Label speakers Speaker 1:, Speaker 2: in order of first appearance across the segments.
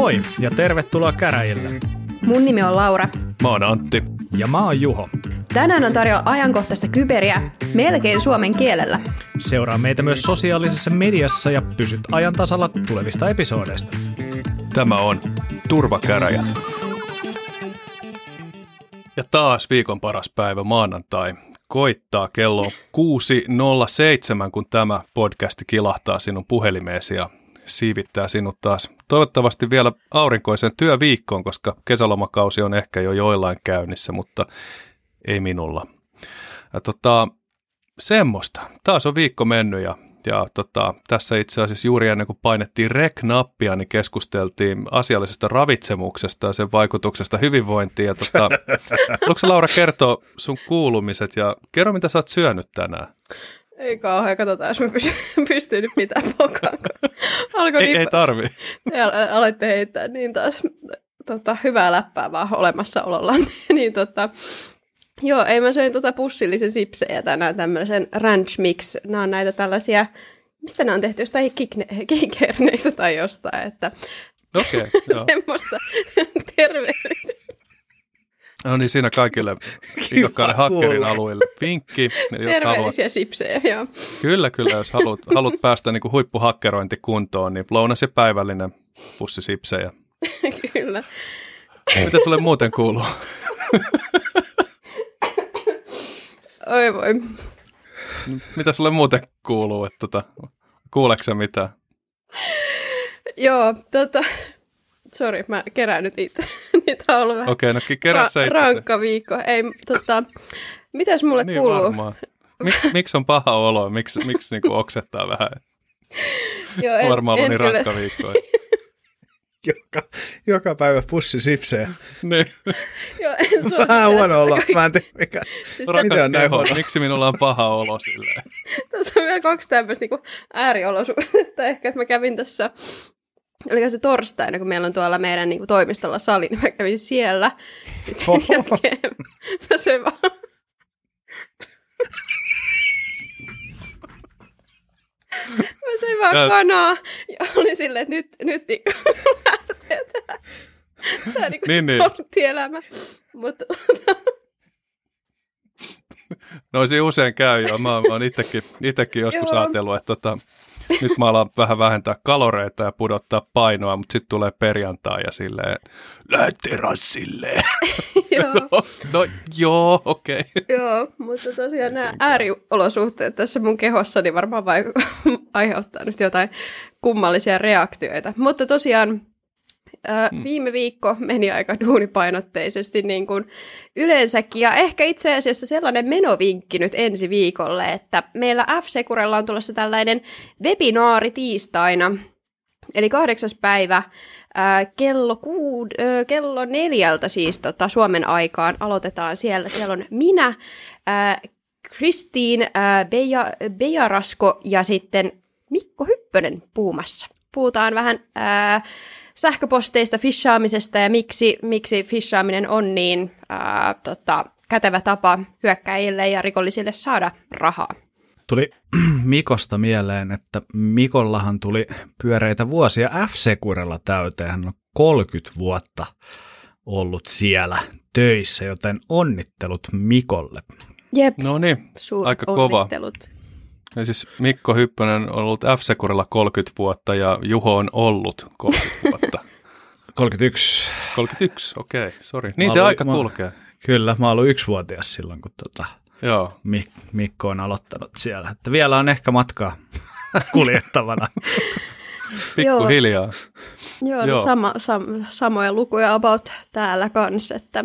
Speaker 1: Moi ja tervetuloa käräjille.
Speaker 2: Mun nimi on Laura.
Speaker 3: Mä oon Antti.
Speaker 1: Ja mä oon Juho.
Speaker 2: Tänään on tarjolla ajankohtaista kyberiä melkein suomen kielellä.
Speaker 1: Seuraa meitä myös sosiaalisessa mediassa ja pysyt ajan tasalla tulevista episoodeista.
Speaker 3: Tämä on Turvakäräjät. Ja taas viikon paras päivä maanantai. Koittaa kello 6.07, kun tämä podcast kilahtaa sinun puhelimeesi ja siivittää sinut taas toivottavasti vielä aurinkoisen työviikkoon, koska kesälomakausi on ehkä jo joillain käynnissä, mutta ei minulla. Ja tota, semmoista. Taas on viikko mennyt ja, ja tota, tässä itse asiassa juuri ennen kuin painettiin rek-nappia, niin keskusteltiin asiallisesta ravitsemuksesta ja sen vaikutuksesta hyvinvointiin. Ja tota, haluatko Laura kertoa sun kuulumiset ja kerro mitä sä oot syönyt tänään?
Speaker 2: Ei kauhean, katsotaan, jos mä pystyn nyt mitään pokaan.
Speaker 3: Alkoi ei, niin, ei tarvi.
Speaker 2: Te aloitte heittää niin taas tota, hyvää läppää vaan olemassaololla. niin tota, joo, ei mä söin tota pussillisen sipsejä tänään tämmöisen ranch mix. Nämä on näitä tällaisia, mistä nämä on tehty, jostain kikerneistä tai jostain, että
Speaker 3: Okei, okay,
Speaker 2: semmoista terveellistä
Speaker 3: No niin, siinä kaikille viikokkaiden hakkerin alueille vinkki.
Speaker 2: Jos Terveellisiä haluat, sipsejä, joo.
Speaker 3: Kyllä, kyllä. Jos haluat, haluat päästä niin kuin huippuhakkerointikuntoon, niin lounas ja päivällinen pussi sipsejä.
Speaker 2: kyllä.
Speaker 3: Mitä sulle muuten kuuluu?
Speaker 2: Oi voi.
Speaker 3: Mitä sulle muuten kuuluu? Että tota, kuuleeko mitään?
Speaker 2: Joo, tota, Sori, mä kerään nyt itse. Niitä on ollut vähän
Speaker 3: Okei, okay, no kerää ra-
Speaker 2: rankka viikko. Ei, tota, mitäs mulle
Speaker 3: niin
Speaker 2: kuuluu?
Speaker 3: Varmaan. Miksi miksi on paha olo? Miksi, miksi niinku oksettaa vähän?
Speaker 2: Joo, en,
Speaker 3: varmaan
Speaker 2: ollut
Speaker 3: niin rankka viikko.
Speaker 1: joka, joka päivä pussi sipsejä.
Speaker 3: niin.
Speaker 2: Joo, en
Speaker 1: Vähän huono olo. Mä en tiedä mikä.
Speaker 3: Siis Miten on näin huono? Miksi minulla on paha olo silleen?
Speaker 2: Tässä on vielä kaksi tämmöistä niin ääriolosuhdetta. Ehkä että mä kävin tässä oliko se torstaina, kun meillä on tuolla meidän niin kuin, toimistolla sali, niin mä kävin siellä. Sitten sen jälkeen mä söin vaan... mä söin vaan kanaa ja olin silleen, että nyt, nyt niin lähtee tämä, tämä niin niin, niin. elämä. Mutta
Speaker 3: No siinä usein käy jo. Mä, mä oon itsekin, itsekin joskus ajatellut, että tota, nyt mä alan vähän vähentää kaloreita ja pudottaa painoa, mutta sitten tulee perjantai ja silleen, lähde terassille.
Speaker 2: joo.
Speaker 3: no, no joo, okei.
Speaker 2: Okay. joo, mutta tosiaan nämä ääriolosuhteet tässä mun kehossani varmaan vai aiheuttaa nyt jotain kummallisia reaktioita. Mutta tosiaan Mm. Viime viikko meni aika duunipainotteisesti niin kuin yleensäkin, ja ehkä itse asiassa sellainen menovinkki nyt ensi viikolle, että meillä F-Securella on tulossa tällainen webinaari tiistaina, eli kahdeksas päivä kello, kuud, kello neljältä siis tota, Suomen aikaan aloitetaan siellä. Siellä on minä, Kristiin Beja, Bejarasko ja sitten Mikko Hyppönen puumassa. Puhutaan vähän... Ää, sähköposteista, fishaamisesta ja miksi, miksi fishaaminen on niin ää, tota, kätevä tapa hyökkäjille ja rikollisille saada rahaa.
Speaker 1: Tuli Mikosta mieleen, että Mikollahan tuli pyöreitä vuosia F-Securella täyteen. Hän on 30 vuotta ollut siellä töissä, joten onnittelut Mikolle.
Speaker 2: Jep,
Speaker 3: no niin, aika kova. Ja siis Mikko Hyppönen on ollut F-Securilla 30 vuotta ja Juho on ollut 30 vuotta.
Speaker 1: 31.
Speaker 3: 31, okei, okay, sori. Niin mä se aika mä, kulkee.
Speaker 1: Kyllä, mä oon yksivuotias silloin, kun tota, Joo. Mik, Mikko on aloittanut siellä. Että vielä on ehkä matkaa kuljettavana.
Speaker 3: Pikkuhiljaa.
Speaker 2: Joo, Joo. No sama, sam, samoja lukuja about täällä kanssa, että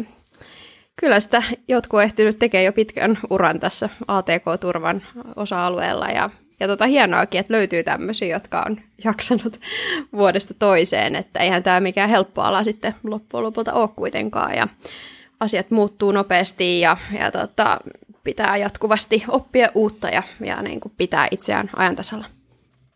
Speaker 2: kyllä sitä jotkut ehtinyt tekemään jo pitkän uran tässä ATK-turvan osa-alueella ja ja tota hienoakin, että löytyy tämmöisiä, jotka on jaksanut vuodesta toiseen, että eihän tämä mikään helppo ala sitten loppujen lopulta ole kuitenkaan ja asiat muuttuu nopeasti ja, ja tota, pitää jatkuvasti oppia uutta ja, ja niin kuin pitää itseään ajantasalla.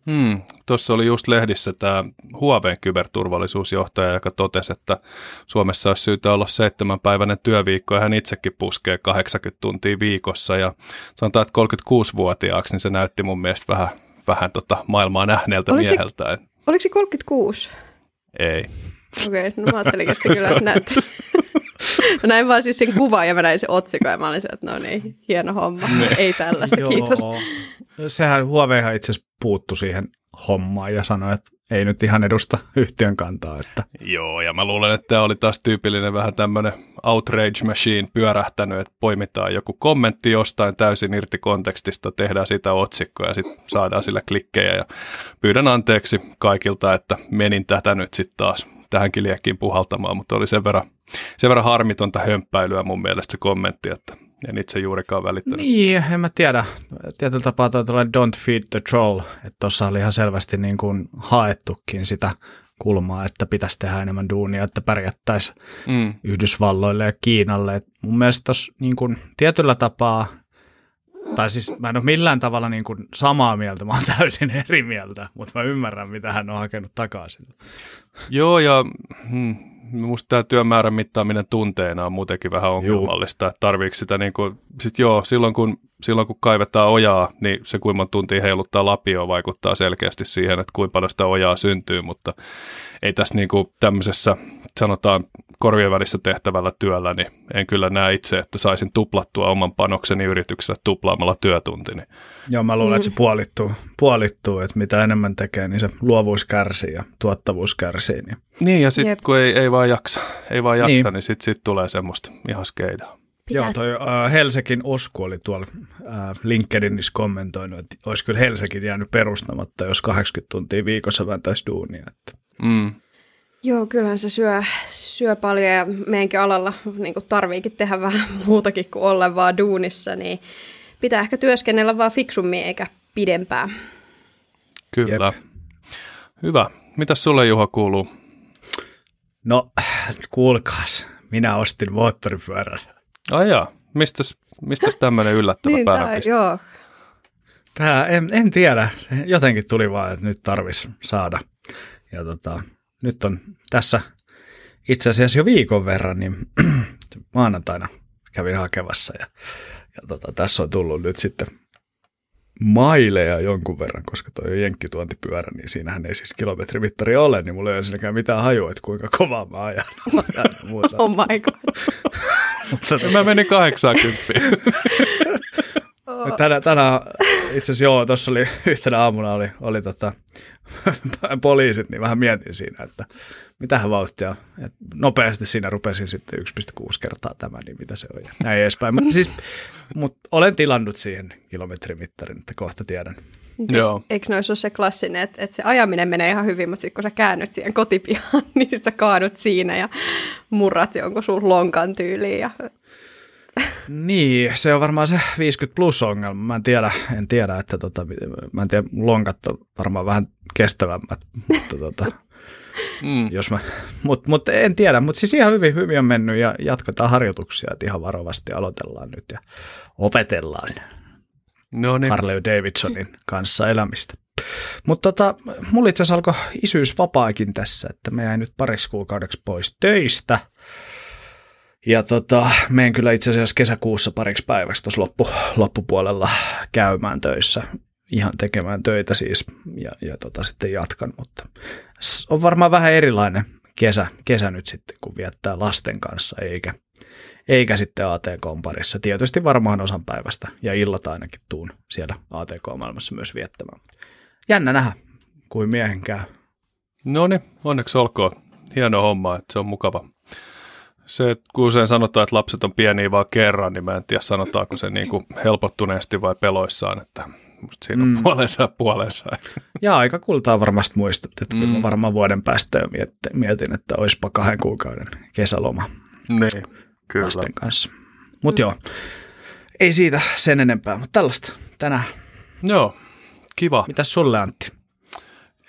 Speaker 3: Hmm, Tuossa oli just lehdissä tämä Huawei kyberturvallisuusjohtaja, joka totesi, että Suomessa olisi syytä olla seitsemänpäiväinen työviikko ja hän itsekin puskee 80 tuntia viikossa ja sanotaan, että 36-vuotiaaksi, niin se näytti mun mielestä vähän, vähän tota maailmaa nähneeltä oliko mieheltä.
Speaker 2: Se, oliko se 36?
Speaker 3: Ei.
Speaker 2: Okei, okay, no mä ajattelin, että se kyllä näyttää. Mä näin vaan siis sen kuvan ja mä näin sen otsikon ja mä olin se, että no niin, hieno homma. Ne. Ei tällaista, kiitos.
Speaker 1: Sehän Huaweihan itse asiassa puuttu siihen hommaan ja sanoi, että ei nyt ihan edusta yhtiön kantaa. Että.
Speaker 3: Joo, ja mä luulen, että tämä oli taas tyypillinen vähän tämmöinen outrage machine pyörähtänyt, että poimitaan joku kommentti jostain täysin irti kontekstista, tehdään sitä otsikkoa ja sitten saadaan sillä klikkejä. Ja pyydän anteeksi kaikilta, että menin tätä nyt sitten taas tähänkin liekkiin puhaltamaan, mutta oli sen verran, sen verran harmitonta hömppäilyä mun mielestä se kommentti, että en itse juurikaan välittänyt.
Speaker 1: Niin, en mä tiedä. Tietyllä tapaa toi Don't Feed the Troll, että tuossa oli ihan selvästi niin kuin haettukin sitä kulmaa, että pitäisi tehdä enemmän duunia, että pärjättäisiin mm. Yhdysvalloille ja Kiinalle. Et mun mielestä tuossa niin kuin tietyllä tapaa, tai siis mä en ole millään tavalla niin kuin samaa mieltä, mä oon täysin eri mieltä, mutta mä ymmärrän, mitä hän on hakenut takaisin.
Speaker 3: Joo, ja hmm, musta tämä työmäärän mittaaminen tunteena on muutenkin vähän ongelmallista, että tarviiko sitä niin kuin, sit joo, silloin kun, silloin kun kaivetaan ojaa, niin se kuinka monta tuntia heiluttaa lapioa vaikuttaa selkeästi siihen, että kuinka paljon sitä ojaa syntyy, mutta ei tässä niin kuin tämmöisessä sanotaan korvien välissä tehtävällä työllä, niin en kyllä näe itse, että saisin tuplattua oman panokseni yrityksellä tuplaamalla työtuntini.
Speaker 1: Joo, mä luulen, mm. että se puolittuu, puolittuu, että mitä enemmän tekee, niin se luovuus kärsii ja tuottavuus kärsii. Niin,
Speaker 3: niin ja sitten kun ei, ei vaan jaksa, ei vaan jaksa, niin, niin sitten sit tulee semmoista ihan skeidaa.
Speaker 1: Pitää. Joo, toi uh, Helsekin Osku oli tuolla uh, LinkedInissä kommentoinut, että olisi kyllä Helsekin jäänyt perustamatta, jos 80 tuntia viikossa vääntäisi duunia. Että.
Speaker 2: Mm. Joo, kyllähän se syö, syö paljon ja meidänkin alalla niin tarviikin tehdä vähän muutakin kuin olla vaan duunissa, niin pitää ehkä työskennellä vaan fiksummin eikä pidempään.
Speaker 3: Kyllä. Jep. Hyvä. Mitäs sulle Juha kuuluu?
Speaker 1: No, kuulkaas. Minä ostin moottoripyörän.
Speaker 3: Ai jaa. Mistäs, mistäs tämmöinen yllättävä niin, pääpiste?
Speaker 2: Joo.
Speaker 1: Tää, en, en tiedä. Jotenkin tuli vaan, että nyt tarvis saada. Ja tota, nyt on tässä itse asiassa jo viikon verran, niin maanantaina kävin hakevassa ja, ja tota, tässä on tullut nyt sitten maileja jonkun verran, koska toi on jenkkituontipyörä, niin siinähän ei siis kilometrimittari ole, niin mulla ei ole siinäkään mitään hajua, että kuinka kovaa mä ajan.
Speaker 2: Muuta. Oh my god.
Speaker 3: Mutta, mä menin 80.
Speaker 1: Oh. Tänään, tänään itse asiassa joo, tuossa oli yhtenä aamuna oli, oli tota, poliisit, niin vähän mietin siinä, että mitähän vauhtia. Et nopeasti siinä rupesin sitten 1,6 kertaa tämä, niin mitä se on ja näin edespäin. Mutta siis, mut olen tilannut siihen kilometrimittarin, että kohta tiedän.
Speaker 2: Joo. Eikö noissa ole se klassinen, että, että se ajaminen menee ihan hyvin, mutta sitten kun sä käännyt siihen kotipihaan, niin sä kaadut siinä ja murrat jonkun sun lonkan tyyliin ja
Speaker 1: niin, se on varmaan se 50 plus ongelma. Mä en tiedä, en tiedä että tota, mä en tiedä, lonkat on varmaan vähän kestävämmät, mutta tota, mm. jos mä, mut, mut en tiedä, mutta siis ihan hyvin, hyvin on mennyt ja jatketaan harjoituksia, että ihan varovasti aloitellaan nyt ja opetellaan no niin. Harley Davidsonin kanssa elämistä. Mutta tota, mulla itse asiassa alkoi isyysvapaakin tässä, että me jäin nyt pariksi kuukaudeksi pois töistä – ja tota, menen kyllä itse asiassa kesäkuussa pariksi päiväksi tuossa loppu, loppupuolella käymään töissä, ihan tekemään töitä siis, ja, ja tota, sitten jatkan, mutta on varmaan vähän erilainen kesä, kesä nyt sitten, kun viettää lasten kanssa, eikä, eikä sitten ATK parissa. Tietysti varmaan osan päivästä, ja illat ainakin tuun siellä ATK-maailmassa myös viettämään. Jännä nähdä, kuin miehen käy.
Speaker 3: No niin, onneksi olkoon. Hieno homma, että se on mukava, se, että kun usein sanotaan, että lapset on pieniä vaan kerran, niin mä en tiedä sanotaanko se niin kuin helpottuneesti vai peloissaan, että musta siinä on mm. puolensa ja puolensa.
Speaker 1: Ja aika kultaa varmasti muistut, että mm. varmaan vuoden päästä jo mietin, että olisipa kahden kuukauden kesäloma
Speaker 3: niin, kyllä.
Speaker 1: lasten kanssa. Mutta mm. joo, ei siitä sen enempää, mutta tällaista tänään.
Speaker 3: Joo, kiva.
Speaker 1: Mitäs sulle Antti?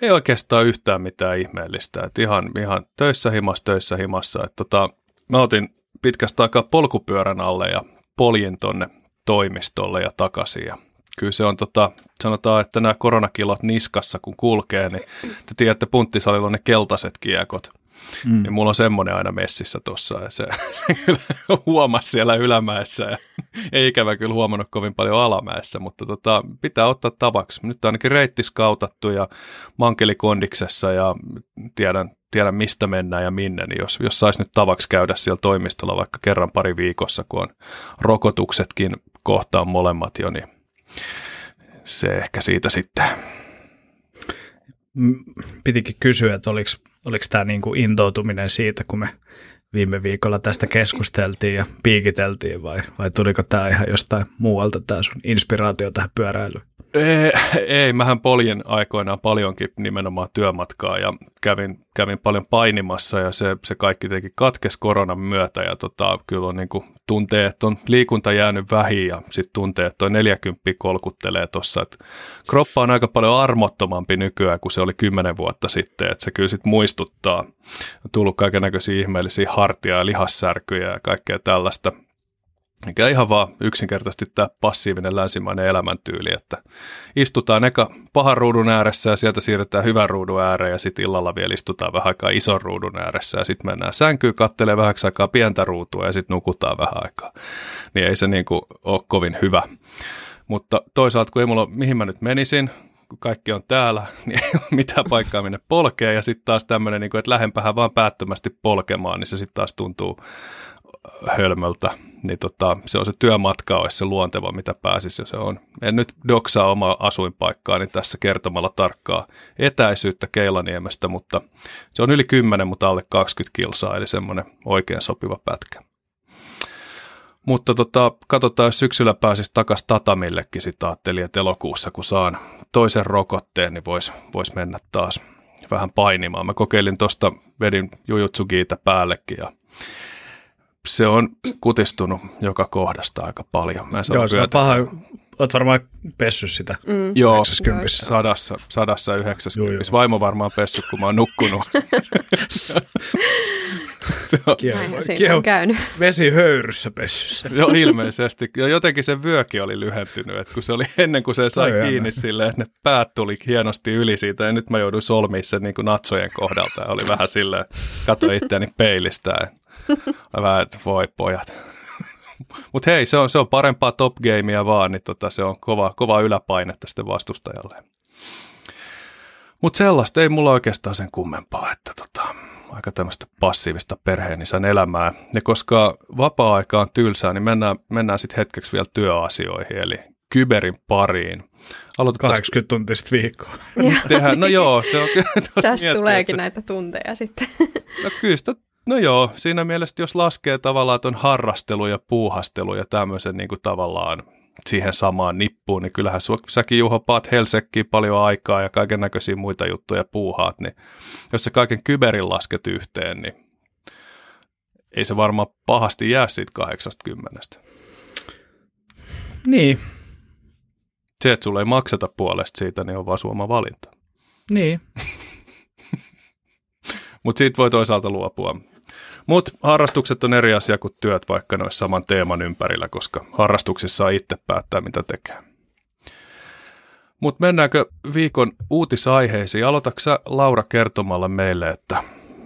Speaker 3: Ei oikeastaan yhtään mitään ihmeellistä. Et ihan, ihan töissä himas, töissä himassa. Et tota, mä otin pitkästä aikaa polkupyörän alle ja poljin tonne toimistolle ja takaisin. Ja kyllä se on, tota, sanotaan, että nämä koronakilot niskassa kun kulkee, niin te tiedätte, punttisalilla on ne keltaiset kiekot. Mm. Ja mulla on semmoinen aina messissä tuossa ja se, se kyllä huomasi siellä ylämäessä ja ei ikävä kyllä huomannut kovin paljon alamäessä, mutta tota, pitää ottaa tavaksi. Nyt on ainakin reitti skautattu ja mankelikondiksessa ja tiedän, tiedän mistä mennään ja minne, niin jos, jos saisi nyt tavaksi käydä siellä toimistolla vaikka kerran pari viikossa, kun on rokotuksetkin kohtaan molemmat jo, niin se ehkä siitä sitten.
Speaker 1: Pitikin kysyä, että oliko, oliko tämä niin kuin intoutuminen siitä, kun me viime viikolla tästä keskusteltiin ja piikiteltiin vai, vai tuliko tämä ihan jostain muualta tämä sun inspiraatio tähän pyöräilyyn?
Speaker 3: Ei, ei, mähän poljen aikoinaan paljonkin nimenomaan työmatkaa ja kävin, kävin paljon painimassa ja se, se kaikki teki katkes koronan myötä ja tota, kyllä on niin kuin, tuntee, että on liikunta jäänyt vähin ja sitten tuntee, että toi 40 kolkuttelee tuossa, kroppa on aika paljon armottomampi nykyään kuin se oli kymmenen vuotta sitten, että se kyllä sitten muistuttaa, on tullut kaiken näköisiä ihmeellisiä hartia ja lihassärkyjä ja kaikkea tällaista mikä ihan vaan yksinkertaisesti tämä passiivinen länsimainen elämäntyyli, että istutaan eka pahan ruudun ääressä ja sieltä siirrytään hyvän ruudun ääreen ja sitten illalla vielä istutaan vähän aikaa ison ruudun ääressä ja sitten mennään sänkyyn, kattelee vähän aikaa pientä ruutua ja sitten nukutaan vähän aikaa. Niin ei se niin kuin ole kovin hyvä. Mutta toisaalta kun ei mulla ole, mihin mä nyt menisin, kun kaikki on täällä, niin ei ole mitään paikkaa minne polkea ja sitten taas tämmöinen, niin että lähempähän vaan päättömästi polkemaan, niin se sitten taas tuntuu hölmöltä, niin tota, se on se työmatka olisi se luonteva, mitä pääsisi ja se on. En nyt doksaa omaa asuinpaikkaani tässä kertomalla tarkkaa etäisyyttä Keilaniemestä, mutta se on yli 10, mutta alle 20 kilsaa, eli semmoinen oikein sopiva pätkä. Mutta tota, katsotaan, jos syksyllä pääsisi takaisin Tatamillekin, sitä ajattelin, että elokuussa kun saan toisen rokotteen, niin voisi vois mennä taas vähän painimaan. Mä kokeilin tuosta, vedin jujutsugiita päällekin ja se on kutistunut joka kohdasta aika paljon.
Speaker 1: Mä Joo, se on paha. Olet varmaan pessy sitä
Speaker 3: mm. Joo, 90. sadassa, sadassa 90. Vaimo varmaan pessy, kun mä oon nukkunut.
Speaker 2: se on, käynyt.
Speaker 1: Vesi höyryssä pessyssä.
Speaker 3: Joo, ilmeisesti. Ja jotenkin se vyöki oli lyhentynyt, että kun se oli ennen kuin se sai Toi kiinni silleen, että ne päät tuli hienosti yli siitä, ja nyt mä jouduin solmiin sen niin kuin natsojen kohdalta, ja oli vähän silleen, katsoin itseäni peilistä, vähän, että voi pojat. Mutta hei, se on, se on parempaa top gamea vaan, niin tota, se on kova, kova yläpainetta sitten vastustajalle. Mutta sellaista ei mulla oikeastaan sen kummempaa, että tota, aika tämmöistä passiivista perheenisän elämää. Ja koska vapaa-aika on tylsää, niin mennään, mennään sitten hetkeksi vielä työasioihin, eli kyberin pariin.
Speaker 1: Aloitetaan 80 tuntista viikkoa.
Speaker 3: Tehdään, no joo, se on
Speaker 2: Tästä tuleekin se... näitä tunteja sitten.
Speaker 3: No kyllä sitä No joo, siinä mielessä jos laskee tavallaan tuon harrastelu ja puuhastelu ja tämmöisen niin kuin tavallaan siihen samaan nippuun, niin kyllähän säkin Juho paat Helsekkiin paljon aikaa ja kaiken näköisiä muita juttuja puuhaat, niin jos se kaiken kyberin lasket yhteen, niin ei se varmaan pahasti jää siitä 80.
Speaker 1: Niin.
Speaker 3: Se, että sulle ei makseta puolesta siitä, niin on vaan suoma valinta.
Speaker 1: Niin.
Speaker 3: Mutta siitä voi toisaalta luopua. Mutta harrastukset on eri asia kuin työt, vaikka olisi saman teeman ympärillä, koska harrastuksissa saa itse päättää, mitä tekee. Mutta mennäänkö viikon uutisaiheisiin? Aloitatko Laura kertomalla meille, että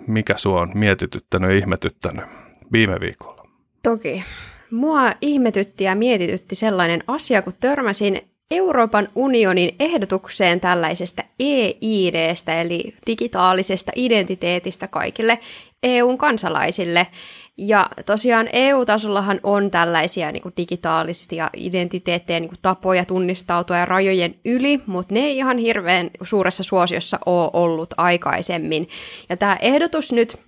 Speaker 3: mikä sua on mietityttänyt ja ihmetyttänyt viime viikolla?
Speaker 2: Toki. Mua ihmetytti ja mietitytti sellainen asia, kun törmäsin Euroopan unionin ehdotukseen tällaisesta e-IDstä, eli digitaalisesta identiteetistä kaikille EUn kansalaisille. Ja tosiaan EU-tasollahan on tällaisia niin kuin digitaalisia identiteettejä, niin kuin tapoja tunnistautua ja rajojen yli, mutta ne ei ihan hirveän suuressa suosiossa ole ollut aikaisemmin. Ja tämä ehdotus nyt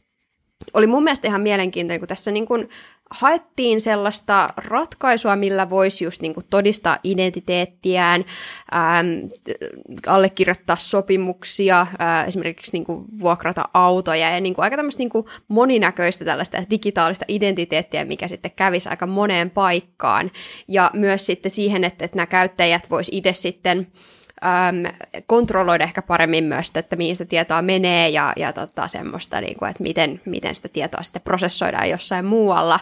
Speaker 2: oli mun mielestä ihan mielenkiintoinen, kun tässä niin kuin haettiin sellaista ratkaisua, millä voisi just niin kuin todistaa identiteettiään, ähm, allekirjoittaa sopimuksia, äh, esimerkiksi niin kuin vuokrata autoja ja niin kuin aika tämmöistä niin kuin moninäköistä tällaista digitaalista identiteettiä, mikä sitten kävisi aika moneen paikkaan. Ja myös sitten siihen, että, että nämä käyttäjät vois itse sitten äm, kontrolloida ehkä paremmin myös että mihin sitä tietoa menee ja, ja tota, semmoista, niin kuin, että miten, miten sitä tietoa sitten prosessoidaan jossain muualla.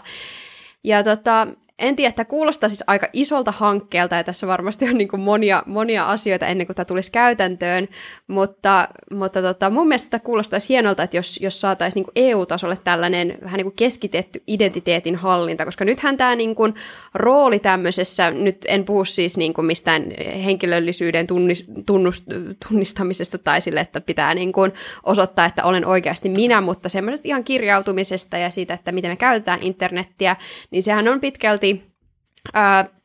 Speaker 2: Ja tota, en tiedä, että kuulostaa siis aika isolta hankkeelta, ja tässä varmasti on niin kuin monia, monia asioita ennen kuin tämä tulisi käytäntöön, mutta, mutta tota, mun mielestä tämä kuulostaisi hienolta, että jos, jos saataisiin niin EU-tasolle tällainen vähän niin kuin keskitetty identiteetin hallinta, koska nythän tämä niin kuin rooli tämmöisessä, nyt en puhu siis niin kuin mistään henkilöllisyyden tunnis, tunnust, tunnistamisesta tai sille, että pitää niin kuin osoittaa, että olen oikeasti minä, mutta semmoisesta ihan kirjautumisesta ja siitä, että miten me käytetään internettiä, niin sehän on pitkälti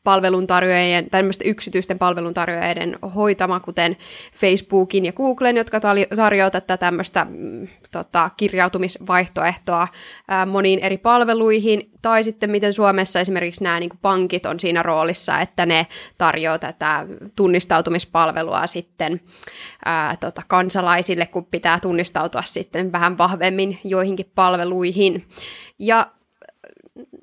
Speaker 2: palveluntarjoajien, tai yksityisten palveluntarjoajien hoitama, kuten Facebookin ja Googlen, jotka tarjoavat tätä tämmöistä mm, tota, kirjautumisvaihtoehtoa ää, moniin eri palveluihin, tai sitten miten Suomessa esimerkiksi nämä niin pankit on siinä roolissa, että ne tarjoavat tätä tunnistautumispalvelua sitten ää, tota, kansalaisille, kun pitää tunnistautua sitten vähän vahvemmin joihinkin palveluihin. Ja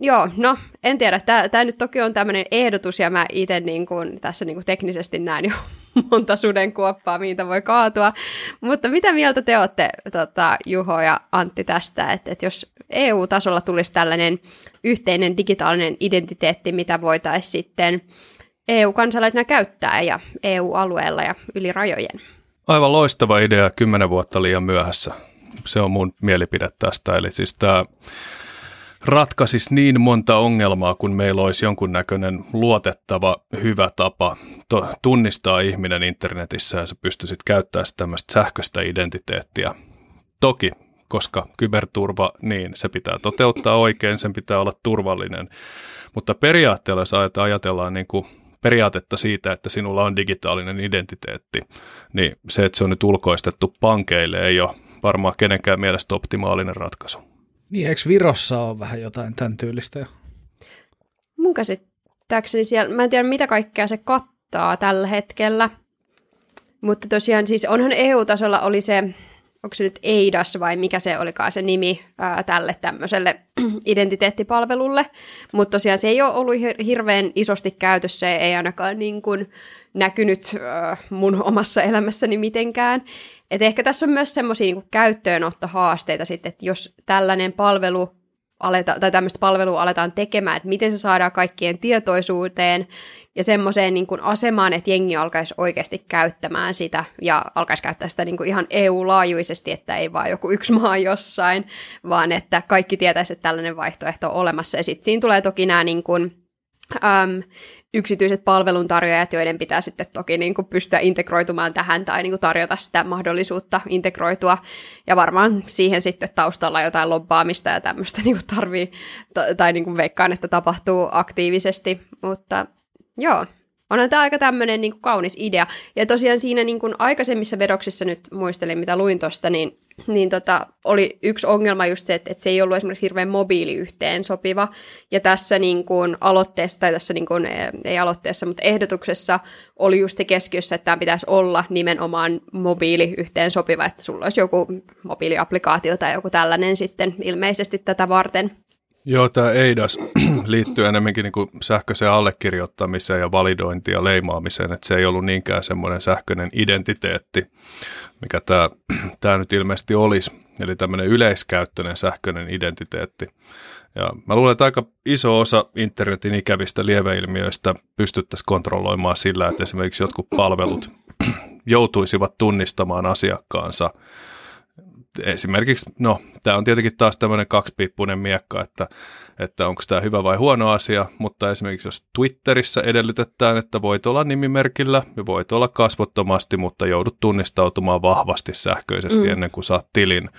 Speaker 2: joo, no en tiedä. Tämä nyt toki on tämmöinen ehdotus ja mä itse niin kuin, tässä niin kuin teknisesti näen jo monta sudenkuoppaa, mitä voi kaatua. Mutta mitä mieltä te olette, tota, Juho ja Antti, tästä, että, että jos EU-tasolla tulisi tällainen yhteinen digitaalinen identiteetti, mitä voitaisiin sitten EU-kansalaisena käyttää ja EU-alueella ja yli rajojen?
Speaker 3: Aivan loistava idea, kymmenen vuotta liian myöhässä. Se on mun mielipide tästä. Eli siis tämä ratkaisisi niin monta ongelmaa, kun meillä olisi jonkunnäköinen luotettava, hyvä tapa to- tunnistaa ihminen internetissä ja sä pystyisit käyttämään tämmöistä sähköistä identiteettiä. Toki, koska kyberturva, niin se pitää toteuttaa oikein, sen pitää olla turvallinen. Mutta periaatteella, jos ajatellaan niin kuin periaatetta siitä, että sinulla on digitaalinen identiteetti, niin se, että se on nyt ulkoistettu pankeille, ei ole varmaan kenenkään mielestä optimaalinen ratkaisu.
Speaker 1: Niin, eikö Virossa ole vähän jotain tämän tyylistä jo?
Speaker 2: Mun käsittääkseni siellä, mä en tiedä mitä kaikkea se kattaa tällä hetkellä, mutta tosiaan siis onhan EU-tasolla oli se, onko se nyt EIDAS vai mikä se olikaan se nimi ää, tälle tämmöiselle identiteettipalvelulle, mutta tosiaan se ei ole ollut hirveän isosti käytössä, ei ainakaan niin kuin näkynyt ää, mun omassa elämässäni mitenkään. Et ehkä tässä on myös semmoisia niin käyttöönottohaasteita sitten, että jos tällainen palvelu aleta, tai tämmöistä palvelua aletaan tekemään, että miten se saadaan kaikkien tietoisuuteen ja semmoiseen niin kuin asemaan, että jengi alkaisi oikeasti käyttämään sitä ja alkaisi käyttää sitä niin kuin ihan EU-laajuisesti, että ei vaan joku yksi maa jossain, vaan että kaikki tietäisi, että tällainen vaihtoehto on olemassa. Ja sitten siinä tulee toki nämä niin kuin, äm, yksityiset palveluntarjoajat, joiden pitää sitten toki niin kuin pystyä integroitumaan tähän tai niin kuin tarjota sitä mahdollisuutta integroitua. Ja varmaan siihen sitten taustalla jotain lobbaamista ja tämmöistä niin kuin tarvii, tai niin kuin veikkaan, että tapahtuu aktiivisesti. Mutta joo, Onhan tämä aika tämmöinen niin kaunis idea. Ja tosiaan siinä niin kuin aikaisemmissa vedoksissa nyt muistelin, mitä luin tuosta, niin, niin tota, oli yksi ongelma just se, että, että se ei ollut esimerkiksi hirveän mobiiliyhteen sopiva. Ja tässä niin kuin aloitteessa, tai tässä niin kuin, ei aloitteessa, mutta ehdotuksessa oli just se keskiössä, että tämä pitäisi olla nimenomaan mobiiliyhteen sopiva, että sulla olisi joku mobiiliaplikaatio tai joku tällainen sitten ilmeisesti tätä varten.
Speaker 3: Joo, tämä EIDAS liittyy enemmänkin niin sähköiseen allekirjoittamiseen ja validointiin ja leimaamiseen, että se ei ollut niinkään semmoinen sähköinen identiteetti, mikä tämä, tämä nyt ilmeisesti olisi, eli tämmöinen yleiskäyttöinen sähköinen identiteetti. Ja mä luulen, että aika iso osa internetin ikävistä lieveilmiöistä pystyttäisiin kontrolloimaan sillä, että esimerkiksi jotkut palvelut joutuisivat tunnistamaan asiakkaansa esimerkiksi, no tämä on tietenkin taas tämmöinen kaksipiippunen miekka, että, että onko tämä hyvä vai huono asia, mutta esimerkiksi jos Twitterissä edellytetään, että voit olla nimimerkillä ja voit olla kasvottomasti, mutta joudut tunnistautumaan vahvasti sähköisesti mm. ennen kuin saat tilin,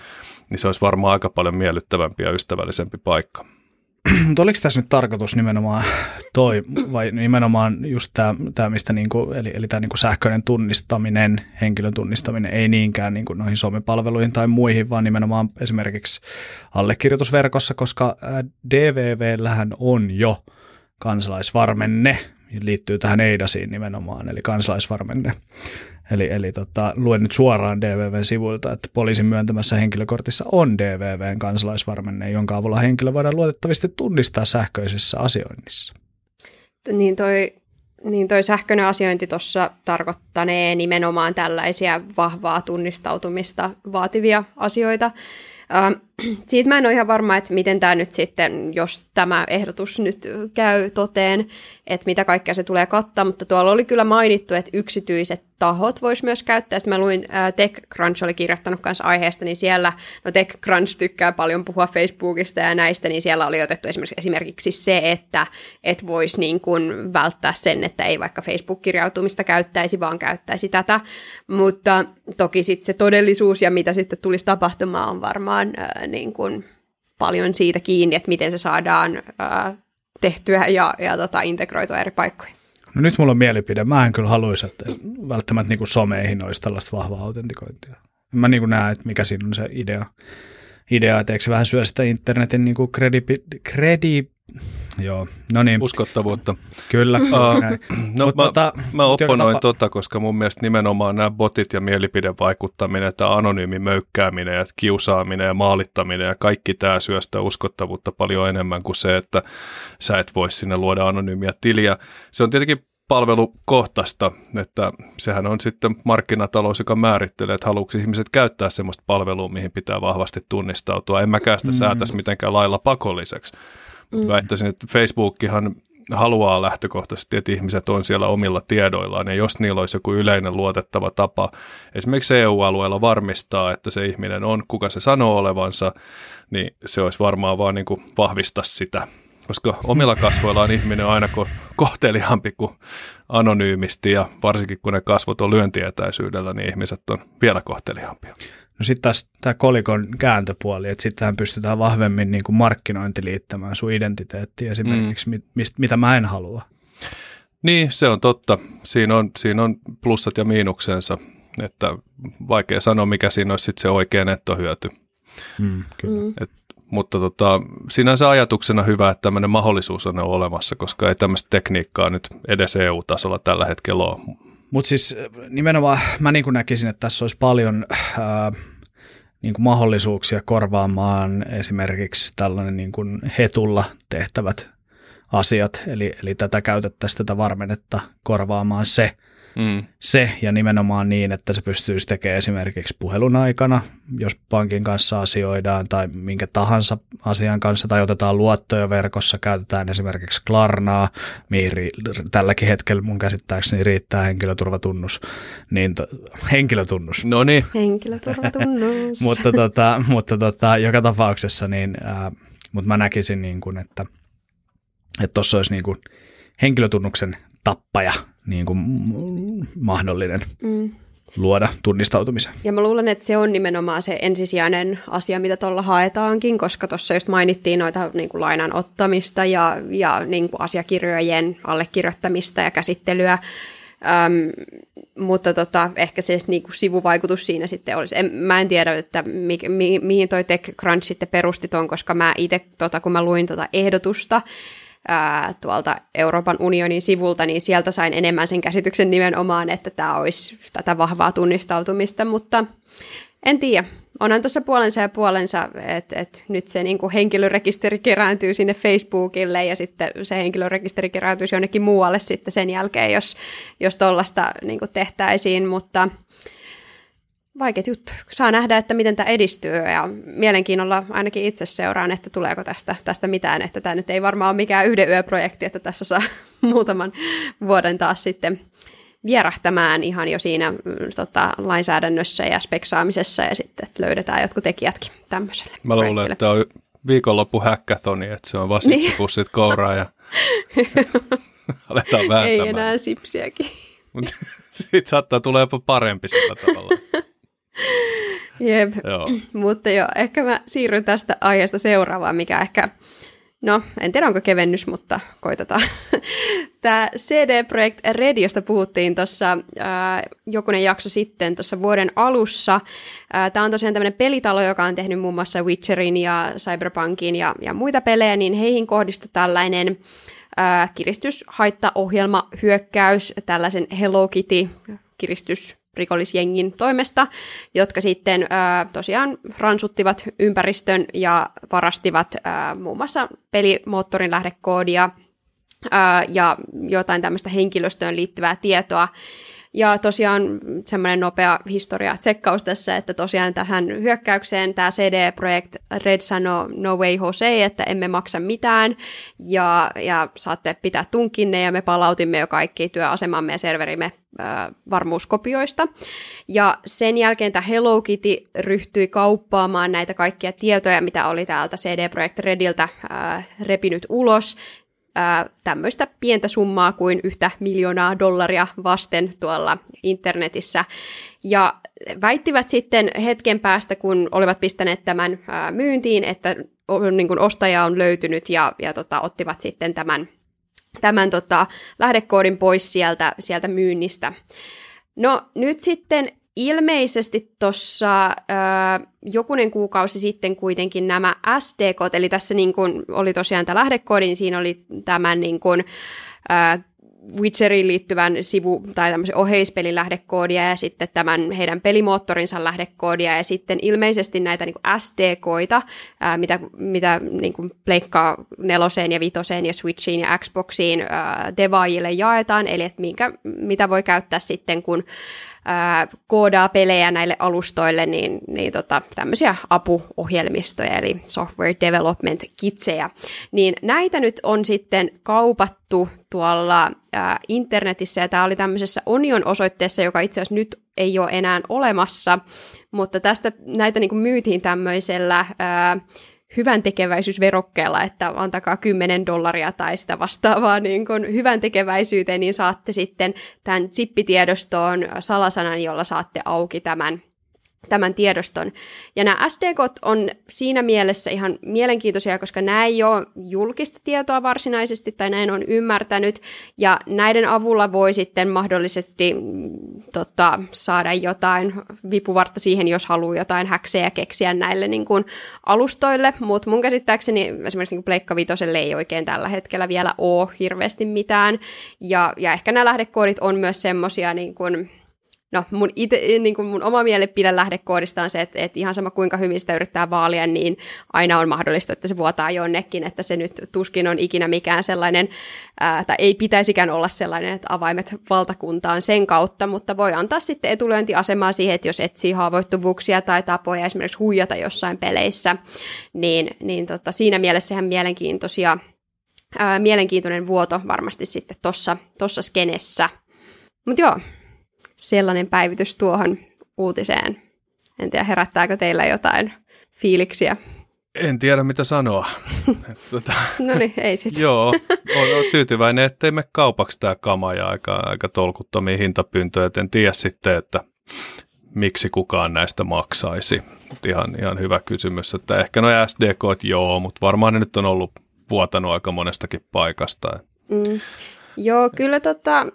Speaker 3: niin se olisi varmaan aika paljon miellyttävämpi ja ystävällisempi paikka.
Speaker 1: Mutta oliko tässä nyt tarkoitus nimenomaan toi, vai nimenomaan just tämä, mistä niinku, eli, eli tämä niinku sähköinen tunnistaminen, henkilön tunnistaminen, ei niinkään niinku noihin somepalveluihin tai muihin, vaan nimenomaan esimerkiksi allekirjoitusverkossa, koska DVVllähän on jo kansalaisvarmenne, liittyy tähän EIDASiin nimenomaan, eli kansalaisvarmenne. Eli, eli tota, luen nyt suoraan DVVn sivuilta, että poliisin myöntämässä henkilökortissa on DVVn kansalaisvarmenne, jonka avulla henkilö voidaan luotettavasti tunnistaa sähköisessä asioinnissa.
Speaker 2: Niin toi, niin toi sähköinen asiointi tuossa tarkoittanee nimenomaan tällaisia vahvaa tunnistautumista vaativia asioita. Uh, siitä mä en ole ihan varma, että miten tämä nyt sitten, jos tämä ehdotus nyt käy toteen, että mitä kaikkea se tulee kattaa, mutta tuolla oli kyllä mainittu, että yksityiset tahot vois myös käyttää. Sitten mä luin, ää, TechCrunch oli kirjoittanut kanssa aiheesta, niin siellä, no TechCrunch tykkää paljon puhua Facebookista ja näistä, niin siellä oli otettu esimerkiksi, esimerkiksi se, että et voisi niin kuin välttää sen, että ei vaikka Facebook-kirjautumista käyttäisi, vaan käyttäisi tätä. Mutta toki sitten se todellisuus ja mitä sitten tulisi tapahtumaan on varmaan ää, niin kuin paljon siitä kiinni, että miten se saadaan ää, tehtyä ja, ja tota, integroitua eri paikkoihin.
Speaker 1: No nyt mulla on mielipide. Mä en kyllä haluaisi, että välttämättä niin kuin someihin olisi tällaista vahvaa autentikointia. Mä niin kuin näen, että mikä siinä on se idea. Idea, että eikö se vähän syö sitä internetin niin kuin kredi, kredi, Joo, no niin.
Speaker 3: Uskottavuutta.
Speaker 1: Kyllä. Uh,
Speaker 3: no, Mut, mä, tota, mä opponoin tapa... tota, koska mun mielestä nimenomaan nämä botit ja mielipidevaikuttaminen, tämä anonyymi möykkääminen ja kiusaaminen ja maalittaminen ja kaikki tämä syö sitä uskottavuutta paljon enemmän kuin se, että sä et voi sinne luoda anonyymiä tiliä. Se on tietenkin palvelukohtaista, että sehän on sitten markkinatalous, joka määrittelee, että haluatko ihmiset käyttää sellaista palvelua, mihin pitää vahvasti tunnistautua. En mäkään sitä mm. säätäisi mitenkään lailla pakolliseksi. Mm. Väittäisin, että Facebookihan haluaa lähtökohtaisesti, että ihmiset on siellä omilla tiedoillaan, ja jos niillä olisi joku yleinen luotettava tapa esimerkiksi EU-alueella varmistaa, että se ihminen on, kuka se sanoo olevansa, niin se olisi varmaan vaan niin kuin vahvistaa sitä, koska omilla kasvoillaan ihminen on aina ko- kohteliaampi kuin anonyymisti, ja varsinkin kun ne kasvot on lyöntietäisyydellä, niin ihmiset on vielä kohteliaampia.
Speaker 1: No sitten taas tämä kolikon kääntöpuoli, että sittenhän pystytään vahvemmin niin kuin markkinointi liittämään sun identiteettiin esimerkiksi, mm. mit, mitä mä en halua.
Speaker 3: Niin, se on totta. Siinä on, siinä on plussat ja miinuksensa, että vaikea sanoa, mikä siinä olisi sitten se oikea nettohyöty.
Speaker 1: Mm, kyllä. Mm.
Speaker 3: Et, mutta tota, sinänsä ajatuksena hyvä, että tämmöinen mahdollisuus on olemassa, koska ei tämmöistä tekniikkaa nyt edes EU-tasolla tällä hetkellä ole.
Speaker 1: Mutta siis nimenomaan mä niin näkisin, että tässä olisi paljon ää, niin kuin mahdollisuuksia korvaamaan esimerkiksi tällainen niin kuin hetulla tehtävät asiat, eli, eli tätä käytettäisiin tätä varmennetta korvaamaan se, Mm. Se ja nimenomaan niin, että se pystyisi tekemään esimerkiksi puhelun aikana, jos pankin kanssa asioidaan tai minkä tahansa asian kanssa tai otetaan luottoja verkossa, käytetään esimerkiksi Klarnaa, mihin ri- tälläkin hetkellä mun käsittääkseni riittää henkilöturvatunnus. Niin to- henkilötunnus.
Speaker 3: No niin.
Speaker 2: Henkilöturvatunnus.
Speaker 1: mutta tota, mutta tota, joka tapauksessa, niin, ää, mutta mä näkisin, niin kuin, että tuossa olisi niin kuin henkilötunnuksen tappaja niin kuin mahdollinen mm. luoda tunnistautumisen.
Speaker 2: Ja mä luulen, että se on nimenomaan se ensisijainen asia, mitä tuolla haetaankin, koska tuossa just mainittiin noita niin kuin lainan ottamista ja, ja niin kuin asiakirjojen allekirjoittamista ja käsittelyä. Öm, mutta tota, ehkä se niin kuin sivuvaikutus siinä sitten olisi. En, mä en tiedä, että mi, mi, mihin toi TechCrunch sitten perusti ton, koska mä itse, tota, kun mä luin tota ehdotusta, ää, tuolta Euroopan unionin sivulta, niin sieltä sain enemmän sen käsityksen nimenomaan, että tämä olisi tätä vahvaa tunnistautumista, mutta en tiedä. Onhan tuossa puolensa ja puolensa, että et nyt se niinku henkilörekisteri kerääntyy sinne Facebookille ja sitten se henkilörekisteri kerääntyisi jonnekin muualle sitten sen jälkeen, jos, jos tuollaista niinku tehtäisiin, mutta vaikeat juttu. Saa nähdä, että miten tämä edistyy ja mielenkiinnolla ainakin itse seuraan, että tuleeko tästä, tästä mitään. Että tämä nyt ei varmaan ole mikään yhden yöprojekti, että tässä saa muutaman vuoden taas sitten vierähtämään ihan jo siinä mm, tota, lainsäädännössä ja speksaamisessa ja sitten että löydetään jotkut tekijätkin tämmöiselle
Speaker 3: Mä luulen, että on viikonloppu hackathoni, että se on vaan niin. sipsipussit kouraa ja aletaan vääntämään.
Speaker 2: Ei enää sipsiäkin.
Speaker 3: Mutta siitä saattaa tulla jopa parempi sillä tavalla.
Speaker 2: Jep, joo. mutta joo, ehkä mä siirryn tästä aiheesta seuraavaan, mikä ehkä, no en tiedä onko kevennys, mutta koitetaan. Tämä CD Projekt Red, josta puhuttiin tuossa äh, jokunen jakso sitten tuossa vuoden alussa. Äh, Tämä on tosiaan tämmöinen pelitalo, joka on tehnyt muun muassa Witcherin ja Cyberpunkin ja, ja muita pelejä, niin heihin kohdistui tällainen äh, kiristyshaittaohjelma, hyökkäys, tällaisen Hello Kitty kiristys rikollisjengin toimesta, jotka sitten ää, tosiaan ransuttivat ympäristön ja varastivat ää, muun muassa pelimoottorin lähdekoodia ää, ja jotain tämmöistä henkilöstöön liittyvää tietoa. Ja tosiaan semmoinen nopea historia tsekkaus tässä, että tosiaan tähän hyökkäykseen tämä CD-projekt Red sanoi No Way Jose, että emme maksa mitään ja, ja saatte pitää tunkinne ja me palautimme jo kaikki työasemamme ja serverimme varmuuskopioista. Ja sen jälkeen tämä Hello Kitty ryhtyi kauppaamaan näitä kaikkia tietoja, mitä oli täältä CD Projekt Rediltä repinyt ulos, tämmöistä pientä summaa kuin yhtä miljoonaa dollaria vasten tuolla internetissä. Ja väittivät sitten hetken päästä, kun olivat pistäneet tämän myyntiin, että niin kuin ostaja on löytynyt ja, ja tota, ottivat sitten tämän tämän tota, lähdekoodin pois sieltä, sieltä myynnistä. No nyt sitten ilmeisesti tuossa jokunen kuukausi sitten kuitenkin nämä SDK, eli tässä niin kun oli tosiaan tämä lähdekoodi, niin siinä oli tämän niin kun, ää, Witcheriin liittyvän sivu- tai tämmöisen oheispelin lähdekoodia ja sitten tämän heidän pelimoottorinsa lähdekoodia ja sitten ilmeisesti näitä niin SDKoita, ää, mitä, mitä niin kuin pleikkaa neloseen ja vitoseen ja Switchiin ja Xboxiin ää, devaajille jaetaan, eli että minkä, mitä voi käyttää sitten, kun koodaa pelejä näille alustoille, niin, niin tota, tämmöisiä apuohjelmistoja, eli software development kitsejä. Niin näitä nyt on sitten kaupattu tuolla ää, internetissä, ja tämä oli tämmöisessä Onion osoitteessa, joka itse asiassa nyt ei ole enää olemassa, mutta tästä näitä niin myytiin tämmöisellä ää, hyvän tekeväisyysverokkeella, että antakaa 10 dollaria tai sitä vastaavaa niin kuin hyvän tekeväisyyteen, niin saatte sitten tämän zippitiedostoon salasanan, jolla saatte auki tämän tämän tiedoston. Ja nämä SDK on siinä mielessä ihan mielenkiintoisia, koska nämä ei ole julkista tietoa varsinaisesti, tai näin on ymmärtänyt, ja näiden avulla voi sitten mahdollisesti mm, tota, saada jotain vipuvartta siihen, jos haluaa jotain häksejä keksiä näille niin kuin, alustoille, mutta mun käsittääkseni esimerkiksi niin Pleikka Vitoselle ei oikein tällä hetkellä vielä ole hirveästi mitään, ja, ja ehkä nämä lähdekoodit on myös semmoisia niin kuin, no mun, ite, niin kuin mun oma mielipide lähdekoodista on se, että, että ihan sama kuinka hyvin sitä yrittää vaalia, niin aina on mahdollista, että se vuotaa jonnekin, että se nyt tuskin on ikinä mikään sellainen, ää, tai ei pitäisikään olla sellainen, että avaimet valtakuntaan sen kautta, mutta voi antaa sitten etulyöntiasemaa siihen, että jos etsii haavoittuvuuksia tai tapoja esimerkiksi huijata jossain peleissä, niin, niin tota, siinä mielessä ihan mielenkiintoisia, ää, mielenkiintoinen vuoto varmasti sitten tuossa skenessä. Mutta joo, sellainen päivitys tuohon uutiseen. En tiedä, herättääkö teillä jotain fiiliksiä?
Speaker 3: En tiedä, mitä sanoa.
Speaker 2: tuota, no niin, ei sitten.
Speaker 3: joo, olen tyytyväinen, ettei me kaupaksi tämä kama ja aika, aika tolkuttomia hintapyyntöjä. En tiedä sitten, että miksi kukaan näistä maksaisi. Ihan, ihan hyvä kysymys, että ehkä noin SDK, joo, mutta varmaan ne nyt on ollut vuotanut aika monestakin paikasta.
Speaker 2: Mm. Joo, kyllä tota,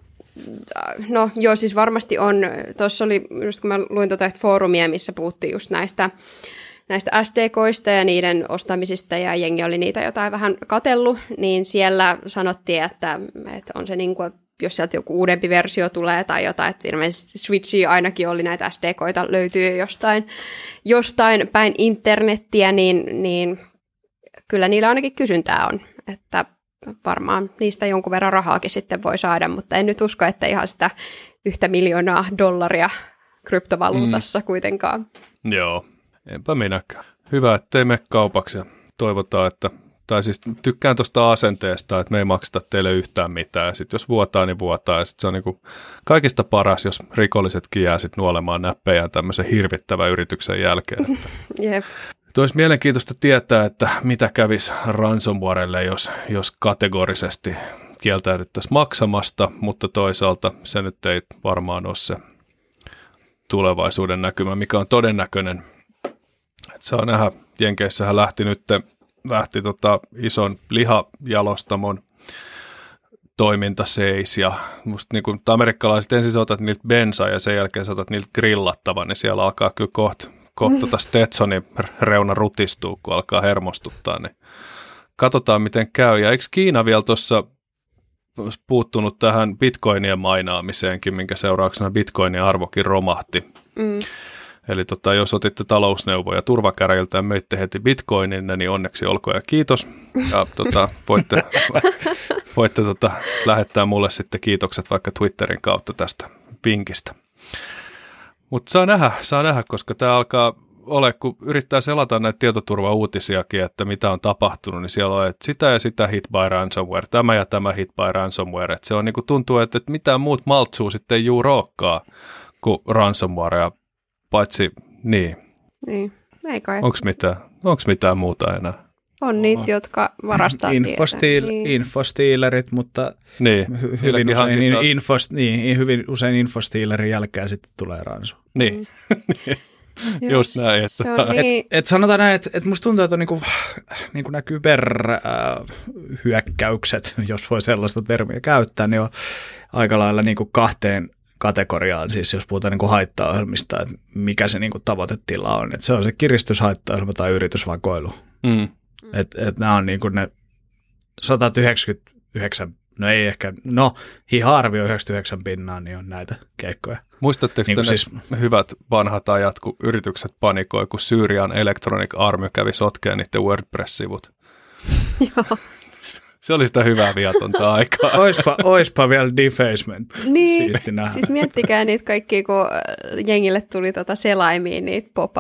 Speaker 2: no joo, siis varmasti on, tuossa oli, just kun mä luin tuota foorumia, missä puhuttiin just näistä, näistä SDKista ja niiden ostamisista ja jengi oli niitä jotain vähän katellut, niin siellä sanottiin, että, että on se niin kuin, jos sieltä joku uudempi versio tulee tai jotain, että ilmeisesti Switchi ainakin oli näitä SDKita löytyy jostain, jostain päin internettiä, niin, niin kyllä niillä ainakin kysyntää on, että varmaan niistä jonkun verran rahaakin sitten voi saada, mutta en nyt usko, että ihan sitä yhtä miljoonaa dollaria kryptovaluutassa mm. kuitenkaan.
Speaker 3: Joo, enpä minäkään. Hyvä, että teemme kaupaksi ja toivotaan, että tai siis tykkään tuosta asenteesta, että me ei makseta teille yhtään mitään. Ja sitten jos vuotaa, niin vuotaa. Ja sitten se on niinku kaikista paras, jos rikollisetkin jää sitten nuolemaan näppejään tämmöisen hirvittävän yrityksen jälkeen.
Speaker 2: Jep.
Speaker 3: Olisi mielenkiintoista tietää, että mitä kävisi ransomwarelle, jos, jos kategorisesti kieltäydyttäisiin maksamasta, mutta toisaalta se nyt ei varmaan ole se tulevaisuuden näkymä, mikä on todennäköinen. Et saa nähdä, Jenkeissähän lähti nyt lähti tota ison lihajalostamon toiminta seis ja musta niin kuin amerikkalaiset ensin otat niiltä bensaa ja sen jälkeen otat niiltä grillattavan, niin siellä alkaa kyllä kohta kohta tota Stetsonin reuna rutistuu, kun alkaa hermostuttaa, niin katsotaan miten käy. Ja eikö Kiina vielä tuossa puuttunut tähän bitcoinien mainaamiseenkin, minkä seurauksena bitcoinin arvokin romahti. Mm. Eli tota, jos otitte talousneuvoja turvakäräjiltä ja möitte heti bitcoinin, niin onneksi olkoon ja kiitos. Ja tota, voitte, voitte tota, lähettää mulle sitten kiitokset vaikka Twitterin kautta tästä vinkistä. Mutta saa nähdä, saa nähdä, koska tämä alkaa ole, kun yrittää selata näitä tietoturvauutisiakin, että mitä on tapahtunut, niin siellä on, että sitä ja sitä hit by ransomware, tämä ja tämä hit by ransomware. Että se on niin kuin tuntuu, että, että mitään muut maltsuu sitten ei juu rookkaa kuin ransomware, paitsi niin.
Speaker 2: Niin, ei kai.
Speaker 3: Onko mitään, onks mitään muuta enää?
Speaker 2: On niitä, jotka varastaa
Speaker 1: Infostiil,
Speaker 2: niin.
Speaker 1: Infostiilerit, mutta
Speaker 3: niin.
Speaker 1: hy- hyvin, usein, niin, infost, niin, hyvin usein infostiilerin jälkeen sitten tulee ransu.
Speaker 3: Niin. Mm. Just näin. Että...
Speaker 2: Se on niin.
Speaker 1: et, et sanotaan näin, että et musta tuntuu, että on niinku, niinku nämä kyberhyökkäykset, äh, jos voi sellaista termiä käyttää, niin on aika lailla niinku kahteen kategoriaan, siis jos puhutaan niin kuin haittaohjelmista, että mikä se niin kuin tavoitetila on. Että se on se kiristyshaittaohjelma tai yritysvakoilu. Mm. Että et nämä on niin kuin ne 199, no ei ehkä, no hiha-arvio 99 pinnaa, niin on näitä keikkoja.
Speaker 3: Muistatteko niin te siis... hyvät vanhat ajat, kun yritykset panikoi, kun Syyrian Electronic Army kävi sotkeen niiden WordPress-sivut?
Speaker 2: Joo.
Speaker 3: Se oli sitä hyvää viatonta aikaa.
Speaker 1: oispa, oispa vielä defacement.
Speaker 2: Niin, siis miettikää niitä kaikki, kun jengille tuli tota selaimiin niitä pop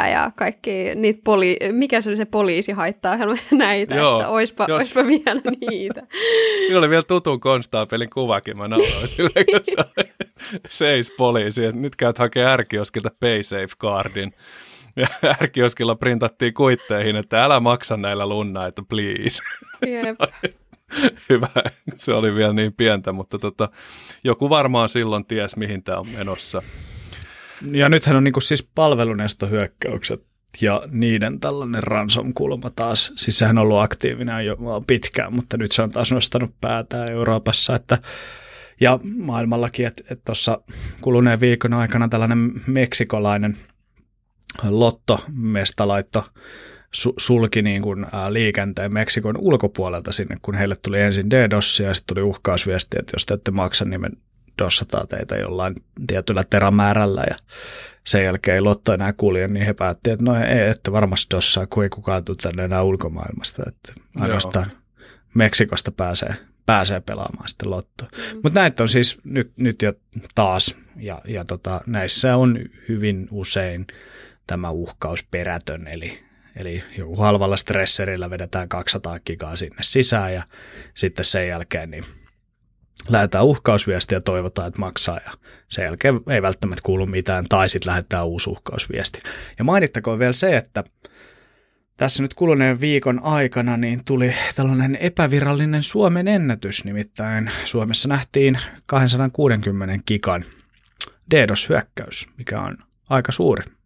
Speaker 2: ja kaikki niitä poli- mikä se oli se poliisi haittaa näitä, Joo, että oispa, jos... oispa vielä niitä.
Speaker 3: Siinä oli vielä tutun konstaapelin kuvakin, mä nauroin sille, kun se seis poliisi, että nyt käyt hakee ärkioskilta PaySafe cardin. Ja ärkioskilla printattiin kuitteihin, että älä maksa näillä lunnaita, please. Jep. Hyvä, se oli vielä niin pientä, mutta tota, joku varmaan silloin ties, mihin tämä on menossa.
Speaker 1: Ja nythän on niinku siis palvelunestohyökkäykset ja niiden tällainen ransom-kulma taas. Siis sehän on ollut aktiivinen jo pitkään, mutta nyt se on taas nostanut päätään Euroopassa, että ja maailmallakin, että tuossa kuluneen viikon aikana tällainen meksikolainen – Lotto-mesta laittoi su- sulki niin kuin, ää, liikenteen Meksikon ulkopuolelta sinne, kun heille tuli ensin DDoS ja sitten tuli uhkausviesti, että jos te ette maksa, niin me dossataan teitä jollain tietyllä terämäärällä ja sen jälkeen ei Lotto enää kulje, niin he päättivät, että no ei, että varmasti dossaa, kun ei kukaan tule tänne enää ulkomaailmasta, että ainoastaan Joo. Meksikosta pääsee, pääsee pelaamaan sitten Lottoa. Mm. Mutta näitä on siis nyt, nyt jo taas, ja, ja tota, näissä on hyvin usein tämä uhkaus perätön, eli, eli joku halvalla stresserillä vedetään 200 gigaa sinne sisään ja sitten sen jälkeen niin lähetään uhkausviesti ja toivotaan, että maksaa ja sen jälkeen ei välttämättä kuulu mitään tai sitten lähetetään uusi uhkausviesti. Ja mainittakoon vielä se, että tässä nyt kuluneen viikon aikana niin tuli tällainen epävirallinen Suomen ennätys, nimittäin Suomessa nähtiin 260 gigan DDoS-hyökkäys, mikä on aika suuri.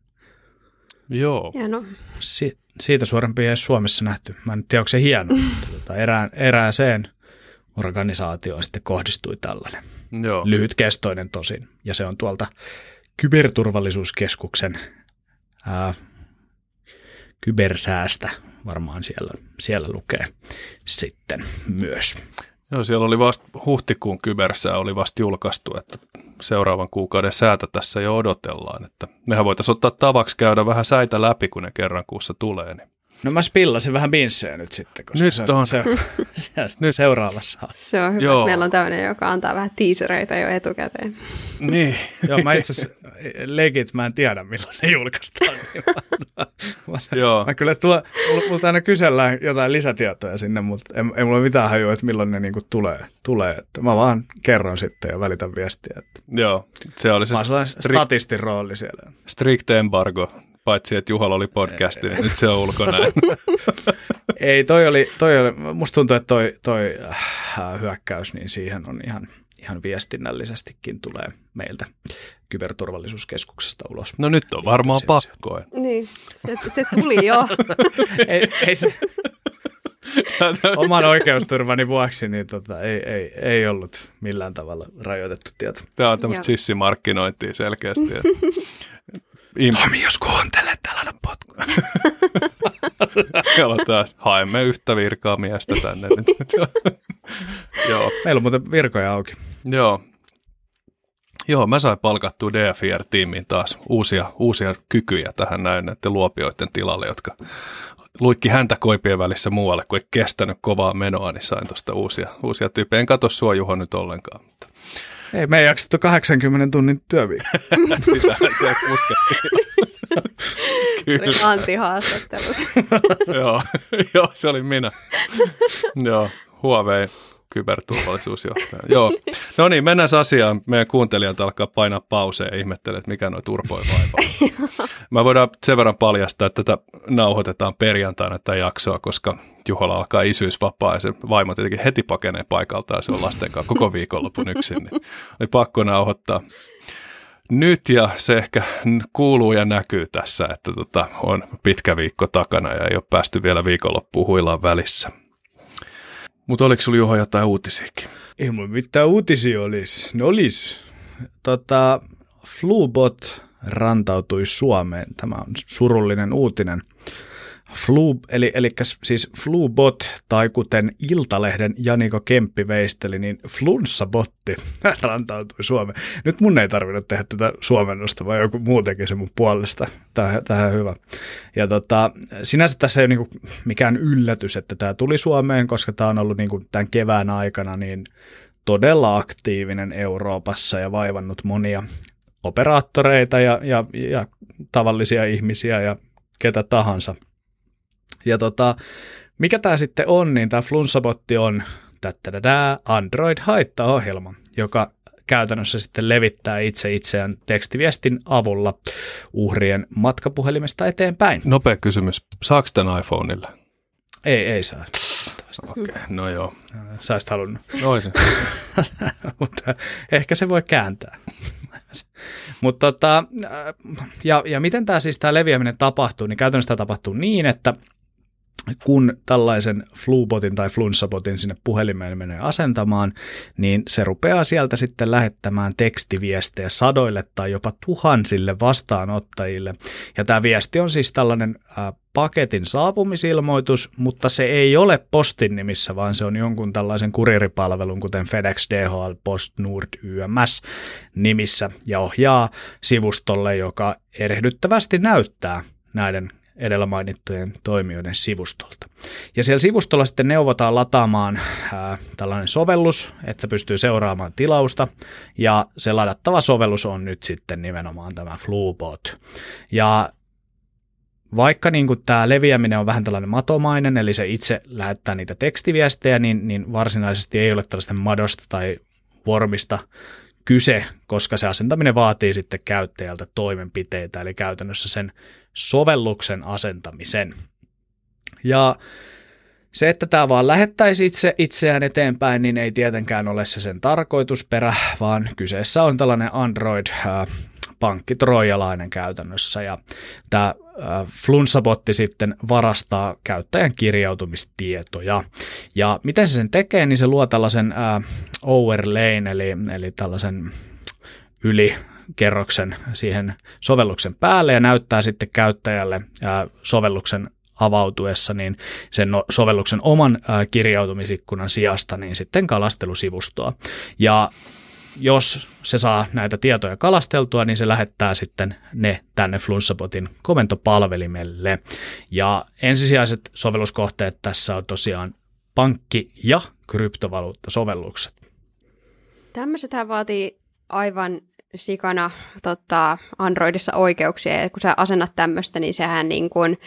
Speaker 3: Joo.
Speaker 2: Hieno.
Speaker 1: Si- siitä suorempi ei Suomessa nähty. Mä en tiedä, onko se hieno, mutta tota, erään, erääseen organisaatioon sitten kohdistui tällainen. Joo. Lyhytkestoinen tosin. Ja se on tuolta kyberturvallisuuskeskuksen ää, kybersäästä varmaan siellä, siellä lukee sitten myös.
Speaker 3: Joo, siellä oli vasta huhtikuun kybersää oli vasta julkaistu, että seuraavan kuukauden säätä tässä jo odotellaan. Että mehän voitaisiin ottaa tavaksi käydä vähän säitä läpi, kun ne kerran kuussa tulee. Niin
Speaker 1: No mä spillasin vähän binssejä nyt sitten, koska
Speaker 3: nyt
Speaker 1: se
Speaker 3: on.
Speaker 1: Se, se, nyt seuraavassa.
Speaker 2: Se on hyvä, Joo. meillä on tämmöinen, joka antaa vähän tiisereitä jo etukäteen.
Speaker 1: niin, Joo, mä itse asiassa legit, mä en tiedä milloin ne julkaistaan. Niin mä, mä, Joo. mä kyllä tuo, multa aina kysellään jotain lisätietoja sinne, mutta ei, ei mulla mitään hajua, että milloin ne niinku tulee. tulee. Että mä vaan kerron sitten ja välitän viestiä. Että
Speaker 3: Joo, se oli se
Speaker 1: mä stri- statistin rooli siellä.
Speaker 3: Strict embargo paitsi että Juhalla oli podcasti, niin nyt se on ulkona.
Speaker 1: Ei, toi oli, toi oli, musta tuntuu, että toi, toi äh, hyökkäys, niin siihen on ihan, ihan viestinnällisestikin tulee meiltä kyberturvallisuuskeskuksesta ulos.
Speaker 3: No nyt on varmaan pakko.
Speaker 2: Niin, se, se tuli jo.
Speaker 1: ei, ei se, oman oikeusturvani vuoksi niin tota, ei, ei, ei ollut millään tavalla rajoitettu tieto.
Speaker 3: Tämä on tämmöistä sissimarkkinointia selkeästi.
Speaker 1: Im- Tomi, jos kuuntelet, tällainen potku.
Speaker 3: Siellä taas, haemme yhtä virkaa miestä tänne.
Speaker 1: Joo. Meillä on muuten virkoja auki.
Speaker 3: Joo. Joo, mä sain palkattua DFR-tiimiin taas uusia, uusia kykyjä tähän näin näiden luopioiden tilalle, jotka luikki häntä koipien välissä muualle, kun ei kestänyt kovaa menoa, niin sain tuosta uusia, uusia tyyppejä. En katso sua Juho nyt ollenkaan. Mutta
Speaker 1: Ei me ei jaksettu 80 tunnin työviikko.
Speaker 3: Sitähän se puskettiin.
Speaker 2: Kyllä. Anti-haastattelu.
Speaker 3: joo, joo, se oli minä. joo, Huawei kyberturvallisuusjohtaja. Joo. No niin, mennään asiaan. Meidän kuuntelijat alkaa painaa pauseen ja ihmettelee, että mikä noin turpoi vaivaa. Mä voidaan sen verran paljastaa, että tätä nauhoitetaan perjantaina tätä jaksoa, koska Juhola alkaa isyysvapaa ja se vaimo tietenkin heti pakenee paikalta ja se on lasten kanssa koko viikonlopun yksin. Niin oli pakko nauhoittaa nyt ja se ehkä kuuluu ja näkyy tässä, että tota, on pitkä viikko takana ja ei ole päästy vielä viikonloppuun huilaan välissä. Mutta oliko sulla Juho jotain uutisiakin?
Speaker 1: Ei mulla mitään uutisia olisi. Ne olisi. Tota, Flubot rantautui Suomeen. Tämä on surullinen uutinen. Flu, eli, eli siis Flubot, tai kuten Iltalehden Janiko Kemppi veisteli, niin Flunssabotti rantautui Suomeen. Nyt mun ei tarvinnut tehdä tätä suomennosta, vaan joku muu teki se mun puolesta. Tähän, tähän hyvä. Ja tota, sinänsä tässä ei ole niinku mikään yllätys, että tämä tuli Suomeen, koska tämä on ollut niinku tämän kevään aikana niin todella aktiivinen Euroopassa ja vaivannut monia operaattoreita ja, ja, ja tavallisia ihmisiä ja ketä tahansa – ja tota, mikä tämä sitten on, niin tämä Flunssabotti on Android-haittaohjelma, joka käytännössä sitten levittää itse itseään tekstiviestin avulla uhrien matkapuhelimesta eteenpäin.
Speaker 3: Nopea kysymys. Saako tämän iPhoneille?
Speaker 1: Ei, ei saa.
Speaker 3: Okei, okay, no joo.
Speaker 1: Saisit halunnut.
Speaker 3: Noisin.
Speaker 1: Mutta ehkä se voi kääntää. Mutta tota, ja, ja miten tämä siis tämä leviäminen tapahtuu, niin käytännössä tämä tapahtuu niin, että kun tällaisen Flubotin tai Flunssabotin sinne puhelimeen menee asentamaan, niin se rupeaa sieltä sitten lähettämään tekstiviestejä sadoille tai jopa tuhansille vastaanottajille. Ja tämä viesti on siis tällainen paketin saapumisilmoitus, mutta se ei ole postin nimissä, vaan se on jonkun tällaisen kuriripalvelun, kuten FedEx, DHL, Post, Nord, YMS nimissä ja ohjaa sivustolle, joka erehdyttävästi näyttää näiden edellä mainittujen toimijoiden sivustolta. Ja siellä sivustolla sitten neuvotaan lataamaan ää, tällainen sovellus, että pystyy seuraamaan tilausta, ja se ladattava sovellus on nyt sitten nimenomaan tämä Flubot. Ja vaikka niin kuin tämä leviäminen on vähän tällainen matomainen, eli se itse lähettää niitä tekstiviestejä, niin, niin varsinaisesti ei ole tällaista madosta tai vormista kyse, koska se asentaminen vaatii sitten käyttäjältä toimenpiteitä, eli käytännössä sen sovelluksen asentamisen. Ja se, että tämä vaan lähettäisi itse itseään eteenpäin, niin ei tietenkään ole se sen tarkoitusperä, vaan kyseessä on tällainen Android äh, pankkitrojalainen käytännössä. Ja tämä äh, Flunssabotti sitten varastaa käyttäjän kirjautumistietoja. Ja miten se sen tekee, niin se luo tällaisen äh, overlayn, eli, eli tällaisen yli kerroksen siihen sovelluksen päälle ja näyttää sitten käyttäjälle sovelluksen avautuessa niin sen no, sovelluksen oman kirjautumisikkunan sijasta niin sitten kalastelusivustoa. Ja jos se saa näitä tietoja kalasteltua, niin se lähettää sitten ne tänne Flunssabotin komentopalvelimelle. Ja ensisijaiset sovelluskohteet tässä on tosiaan pankki- ja kryptovaluuttasovellukset.
Speaker 2: Tämmöisethän vaatii aivan sikana tota, Androidissa oikeuksia, ja kun sä asennat tämmöistä, niin sehän niin kuin,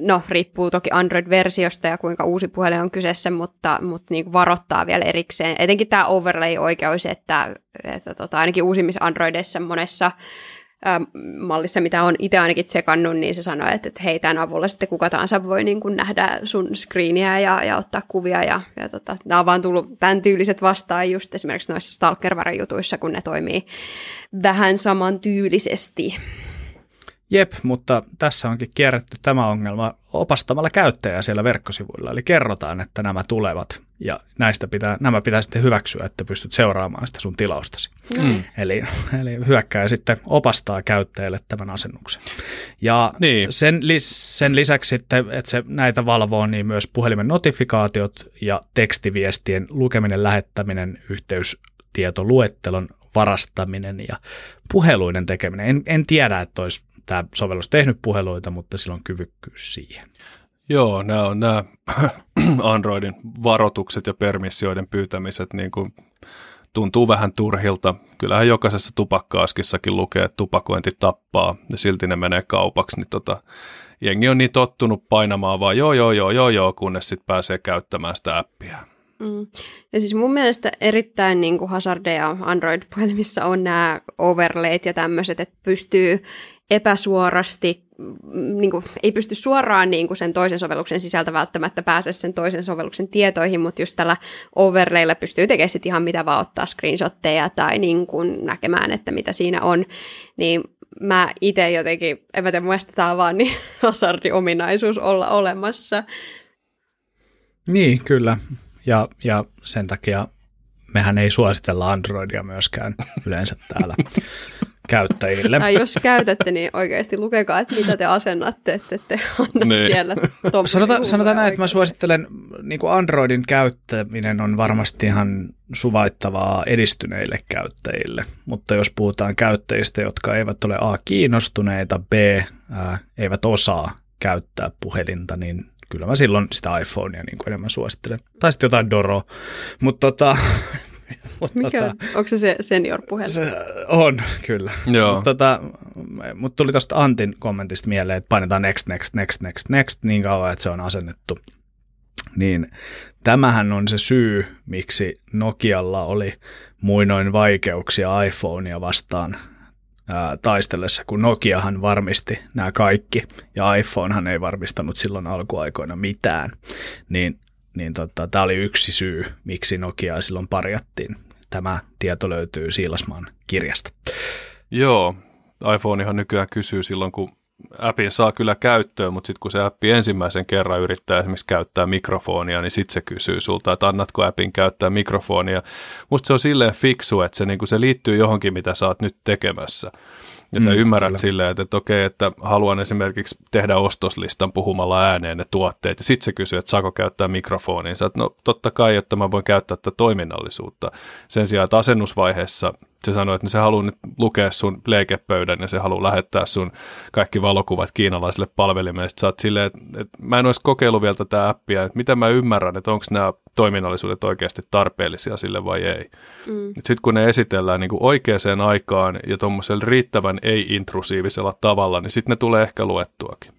Speaker 2: no riippuu toki Android-versiosta ja kuinka uusi puhelin on kyseessä, mutta, mutta niin varoittaa vielä erikseen. Etenkin tämä overlay-oikeus, että, että tota, ainakin uusimmissa Androideissa monessa mallissa, mitä on itse ainakin tsekannut, niin se sanoo, että, että hei, tämän avulla sitten kuka tahansa voi niin kuin nähdä sun screeniä ja, ja ottaa kuvia. Ja, ja tota, nämä on vaan tullut tämän tyyliset vastaan just esimerkiksi noissa stalker jutuissa kun ne toimii vähän samantyylisesti.
Speaker 1: Jep, mutta tässä onkin kierretty tämä ongelma opastamalla käyttäjää siellä verkkosivuilla. Eli kerrotaan, että nämä tulevat ja näistä pitää, nämä pitää sitten hyväksyä, että pystyt seuraamaan sitä sun tilaustasi. Mm. Eli, eli hyökkää sitten opastaa käyttäjälle tämän asennuksen. Ja niin. sen, sen lisäksi sitten, että se näitä valvoo, niin myös puhelimen notifikaatiot ja tekstiviestien lukeminen, lähettäminen, yhteystietoluettelon varastaminen ja puheluiden tekeminen. En, en tiedä, että olisi tämä sovellus tehnyt puheluita, mutta sillä on kyvykkyys siihen.
Speaker 3: Joo, nämä on nämä Androidin varoitukset ja permissioiden pyytämiset niin kuin tuntuu vähän turhilta. Kyllähän jokaisessa tupakkaaskissakin lukee, että tupakointi tappaa ja silti ne menee kaupaksi, niin tota, jengi on niin tottunut painamaan vaan joo, joo, joo, joo, joo, kunnes sitten pääsee käyttämään sitä appia.
Speaker 2: Mm. Ja siis mun mielestä erittäin niin kuin hazardeja Android-puhelimissa on nämä overlayt ja tämmöiset, että pystyy epäsuorasti, mm, niin kuin, ei pysty suoraan niin kuin sen toisen sovelluksen sisältä välttämättä pääse sen toisen sovelluksen tietoihin, mutta just tällä overlaylla pystyy tekemään sit ihan mitä vaan ottaa screenshotteja tai niin kuin näkemään, että mitä siinä on, niin mä itse jotenkin, en mä tiedä, mun tämä on vaan niin hazardi-ominaisuus olla olemassa.
Speaker 1: Niin, kyllä. Ja, ja sen takia mehän ei suositella Androidia myöskään yleensä täällä käyttäjille.
Speaker 2: Tai jos käytätte, niin oikeasti lukekaa, että mitä te asennatte, että te anna niin. siellä
Speaker 1: Sanota, Sanotaan näin, että mä suosittelen, niin kuin Androidin käyttäminen on varmasti ihan suvaittavaa edistyneille käyttäjille, mutta jos puhutaan käyttäjistä, jotka eivät ole A kiinnostuneita, B ää, eivät osaa käyttää puhelinta, niin kyllä mä silloin sitä iPhonea niin kuin enemmän suosittelen. Tai sitten jotain Doro. Mutta tota,
Speaker 2: Mikä tota, Onko se se senior puhelin? Se
Speaker 1: on, kyllä. Joo. Mutta tota, mut tuli tuosta Antin kommentista mieleen, että painetaan next, next, next, next, next niin kauan, että se on asennettu. Niin tämähän on se syy, miksi Nokialla oli muinoin vaikeuksia iPhonea vastaan ää, taistellessa, kun Nokiahan varmisti nämä kaikki, ja iPhonehan ei varmistanut silloin alkuaikoina mitään, niin, niin tota, tämä oli yksi syy, miksi Nokiaa silloin parjattiin. Tämä tieto löytyy Siilasmaan kirjasta.
Speaker 3: Joo, iPhone ihan nykyään kysyy silloin, kun appin saa kyllä käyttöön, mutta sitten kun se appi ensimmäisen kerran yrittää esimerkiksi käyttää mikrofonia, niin sitten se kysyy sulta, että annatko appin käyttää mikrofonia. Musta se on silleen fiksu, että se, niin se liittyy johonkin, mitä sä oot nyt tekemässä. Ja sä mm, ymmärrät kyllä. silleen, että, että okei, että haluan esimerkiksi tehdä ostoslistan puhumalla ääneen ne tuotteet, ja sitten se kysyy, että saako käyttää mikrofonia. Sä, että no totta kai, että mä voin käyttää tätä toiminnallisuutta. Sen sijaan, että asennusvaiheessa se sanoi, että se haluaa nyt lukea sun leikepöydän ja se haluaa lähettää sun kaikki valokuvat kiinalaisille palvelimelle. Sitten sä oot silleen, että, että mä en olisi kokeillut vielä tätä appia, että mitä mä ymmärrän, että onko nämä toiminnallisuudet oikeasti tarpeellisia sille vai ei. Mm. Sitten kun ne esitellään niin kuin oikeaan aikaan ja tuommoisella riittävän ei-intrusiivisella tavalla, niin sitten ne tulee ehkä luettuakin.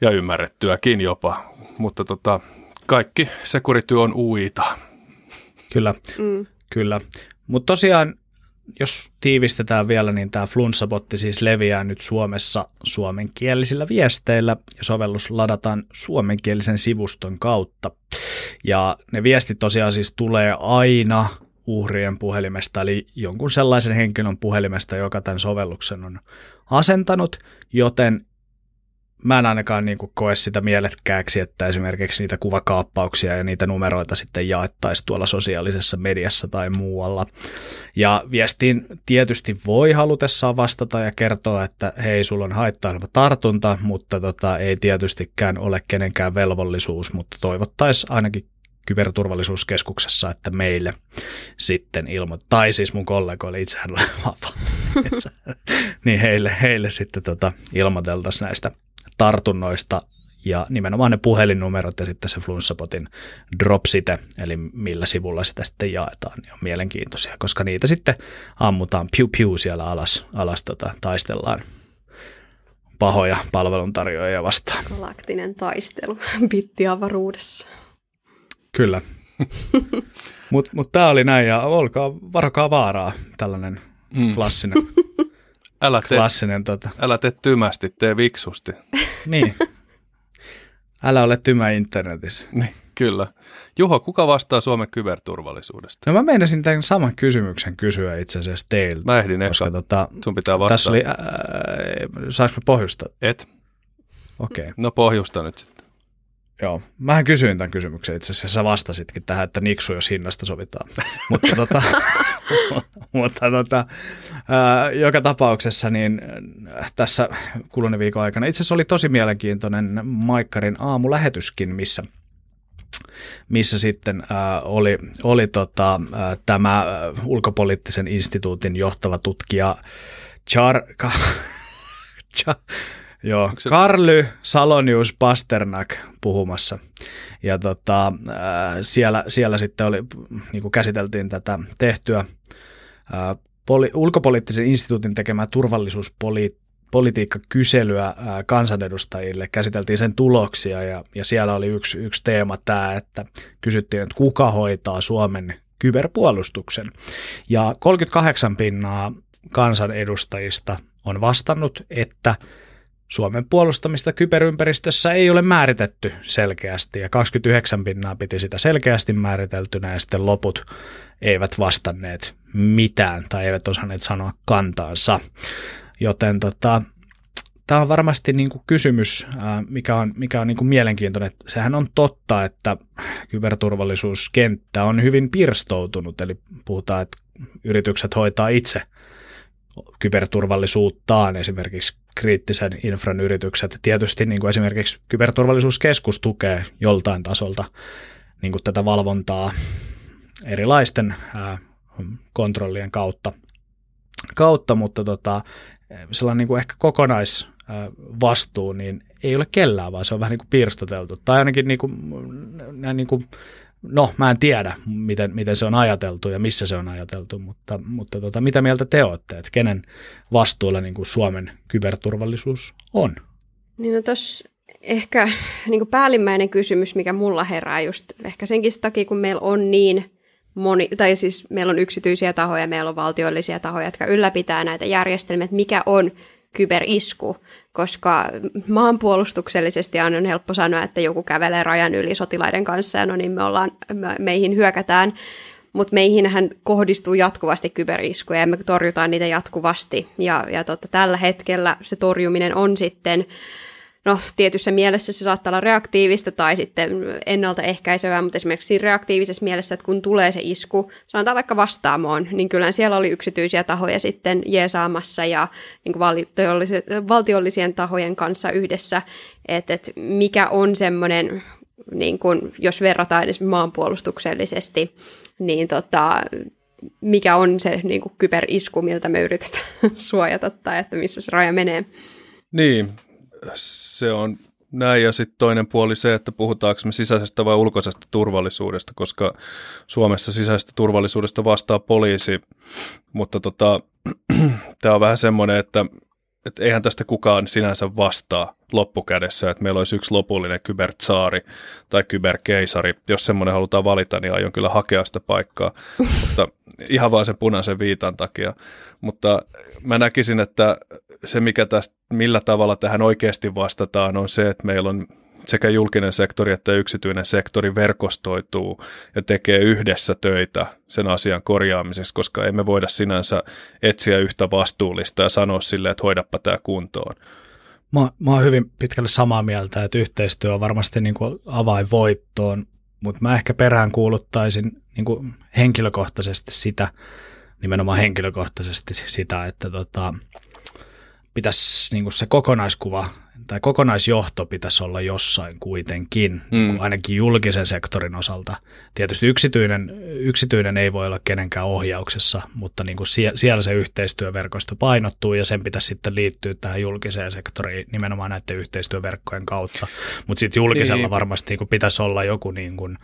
Speaker 3: Ja ymmärrettyäkin jopa, mutta tota, kaikki sekurityö on uita.
Speaker 1: Kyllä, mm. kyllä. Mutta tosiaan, jos tiivistetään vielä, niin tämä Flunssabotti siis leviää nyt Suomessa suomenkielisillä viesteillä ja sovellus ladataan suomenkielisen sivuston kautta. Ja ne viestit tosiaan siis tulee aina uhrien puhelimesta, eli jonkun sellaisen henkilön puhelimesta, joka tämän sovelluksen on asentanut, joten mä en ainakaan niin kuin koe sitä mielekkääksi, että esimerkiksi niitä kuvakaappauksia ja niitä numeroita sitten jaettaisiin tuolla sosiaalisessa mediassa tai muualla. Ja viestiin tietysti voi halutessaan vastata ja kertoa, että hei, sulla on haittaileva tartunta, mutta tota, ei tietystikään ole kenenkään velvollisuus, mutta toivottaisiin ainakin kyberturvallisuuskeskuksessa, että meille sitten ilmoittaa, tai siis mun kollegoille, itsehän olen vapaa, niin heille, heille sitten tota, ilmoiteltaisiin näistä tartunnoista ja nimenomaan ne puhelinnumerot ja sitten se flunssapotin dropsite, eli millä sivulla sitä sitten jaetaan, niin on mielenkiintoisia, koska niitä sitten ammutaan piu piu siellä alas, alas tota, taistellaan pahoja palveluntarjoajia vastaan.
Speaker 2: Galaktinen taistelu bittiavaruudessa.
Speaker 1: Kyllä. Mutta mut tämä oli näin, ja olkaa, varokaa vaaraa, tällainen mm.
Speaker 3: Älä tee, Klassinen tota. Älä tee tymästi, tee viksusti.
Speaker 1: niin. Älä ole tymä internetissä.
Speaker 3: Niin, kyllä. Juho, kuka vastaa Suomen kyberturvallisuudesta?
Speaker 1: No mä meinasin tämän saman kysymyksen kysyä itse asiassa teiltä.
Speaker 3: Mä ehdin koska tota, Sun pitää vastata. Tässä oli, äh,
Speaker 1: saanko mä pohjustaa?
Speaker 3: Et.
Speaker 1: Okei. Okay.
Speaker 3: No pohjusta nyt sitten.
Speaker 1: Joo, mähän kysyin tämän kysymyksen itse asiassa, sä vastasitkin tähän, että niksu, jos hinnasta sovitaan. mutta tota, mutta tota, ää, joka tapauksessa niin tässä kuluneen viikon aikana itse asiassa oli tosi mielenkiintoinen Maikkarin aamulähetyskin, missä missä sitten ää, oli, oli tota, ää, tämä ulkopoliittisen instituutin johtava tutkija Char, Char, Joo, se... Karly Salonius Pasternak puhumassa. Ja tota, äh, siellä, siellä sitten oli, niin kuin käsiteltiin tätä tehtyä äh, poli, ulkopoliittisen instituutin tekemää turvallisuuspolitiikkakyselyä äh, kansanedustajille. Käsiteltiin sen tuloksia ja, ja siellä oli yksi, yksi teema tämä, että kysyttiin, että kuka hoitaa Suomen kyberpuolustuksen. Ja 38 pinnaa kansanedustajista on vastannut, että Suomen puolustamista kyberympäristössä ei ole määritetty selkeästi ja 29 pinnaa piti sitä selkeästi määriteltynä ja sitten loput eivät vastanneet mitään tai eivät osanneet sanoa kantaansa. Joten tota, tämä on varmasti niin kuin kysymys, mikä on, mikä on niin kuin mielenkiintoinen. Sehän on totta, että kyberturvallisuuskenttä on hyvin pirstoutunut, eli puhutaan, että yritykset hoitaa itse kyberturvallisuuttaan, esimerkiksi kriittisen infran yritykset. Tietysti niin kuin esimerkiksi kyberturvallisuuskeskus tukee joltain tasolta niin kuin tätä valvontaa erilaisten ää, kontrollien kautta, kautta mutta tota, sellainen niin kuin ehkä kokonaisvastuu, niin ei ole kellään, vaan se on vähän niin kuin pirstoteltu. Tai ainakin niin kuin, näin niin kuin No, mä en tiedä, miten, miten se on ajateltu ja missä se on ajateltu, mutta, mutta tota, mitä mieltä te olette, että kenen vastuulla niin kuin Suomen kyberturvallisuus on?
Speaker 2: Niin no tos ehkä niin kuin päällimmäinen kysymys, mikä mulla herää just ehkä senkin takia, kun meillä on niin moni, tai siis meillä on yksityisiä tahoja, meillä on valtiollisia tahoja, jotka ylläpitää näitä järjestelmiä, että mikä on kyberisku, koska maanpuolustuksellisesti on helppo sanoa, että joku kävelee rajan yli sotilaiden kanssa ja no niin me ollaan, me, meihin hyökätään, mutta meihinhän kohdistuu jatkuvasti kyberiskuja ja me torjutaan niitä jatkuvasti. Ja, ja tota, tällä hetkellä se torjuminen on sitten No, tietyssä mielessä se saattaa olla reaktiivista tai sitten ennaltaehkäisevää, mutta esimerkiksi reaktiivisessa mielessä, että kun tulee se isku, sanotaan vaikka vastaamoon, niin kyllä siellä oli yksityisiä tahoja sitten jeesaamassa ja niin kuin valtiollisien tahojen kanssa yhdessä, että, että mikä on semmoinen, niin kuin, jos verrataan edes maanpuolustuksellisesti, niin tota, mikä on se niin kuin kyberisku, miltä me yritetään suojata tai että missä se raja menee.
Speaker 3: Niin, se on näin. Ja sitten toinen puoli se, että puhutaanko me sisäisestä vai ulkoisesta turvallisuudesta, koska Suomessa sisäisestä turvallisuudesta vastaa poliisi, mutta tota, tämä on vähän semmoinen, että, että eihän tästä kukaan sinänsä vastaa loppukädessä, että meillä olisi yksi lopullinen kybertsaari tai kyberkeisari. Jos semmoinen halutaan valita, niin aion kyllä hakea sitä paikkaa, mutta ihan vaan sen punaisen viitan takia. Mutta mä näkisin, että se, mikä tästä, millä tavalla tähän oikeasti vastataan, on se, että meillä on sekä julkinen sektori että yksityinen sektori verkostoituu ja tekee yhdessä töitä sen asian korjaamiseksi, koska emme voida sinänsä etsiä yhtä vastuullista ja sanoa sille, että hoidappa tämä kuntoon.
Speaker 1: Mä, mä oon hyvin pitkälle samaa mieltä, että yhteistyö on varmasti niin kuin avain voittoon, mutta mä ehkä perään kuuluttaisin niin kuin henkilökohtaisesti sitä, nimenomaan henkilökohtaisesti sitä, että tota, pitäisi niin kuin se kokonaiskuva tai kokonaisjohto pitäisi olla jossain kuitenkin, mm. Niin ainakin julkisen sektorin osalta. Tietysti yksityinen, yksityinen ei voi olla kenenkään ohjauksessa, mutta niin kuin siellä se yhteistyöverkosto painottuu ja sen pitäisi sitten liittyä tähän julkiseen sektoriin nimenomaan näiden yhteistyöverkkojen kautta. Mutta sitten julkisella niin. varmasti niin kuin pitäisi olla joku, niin kuin,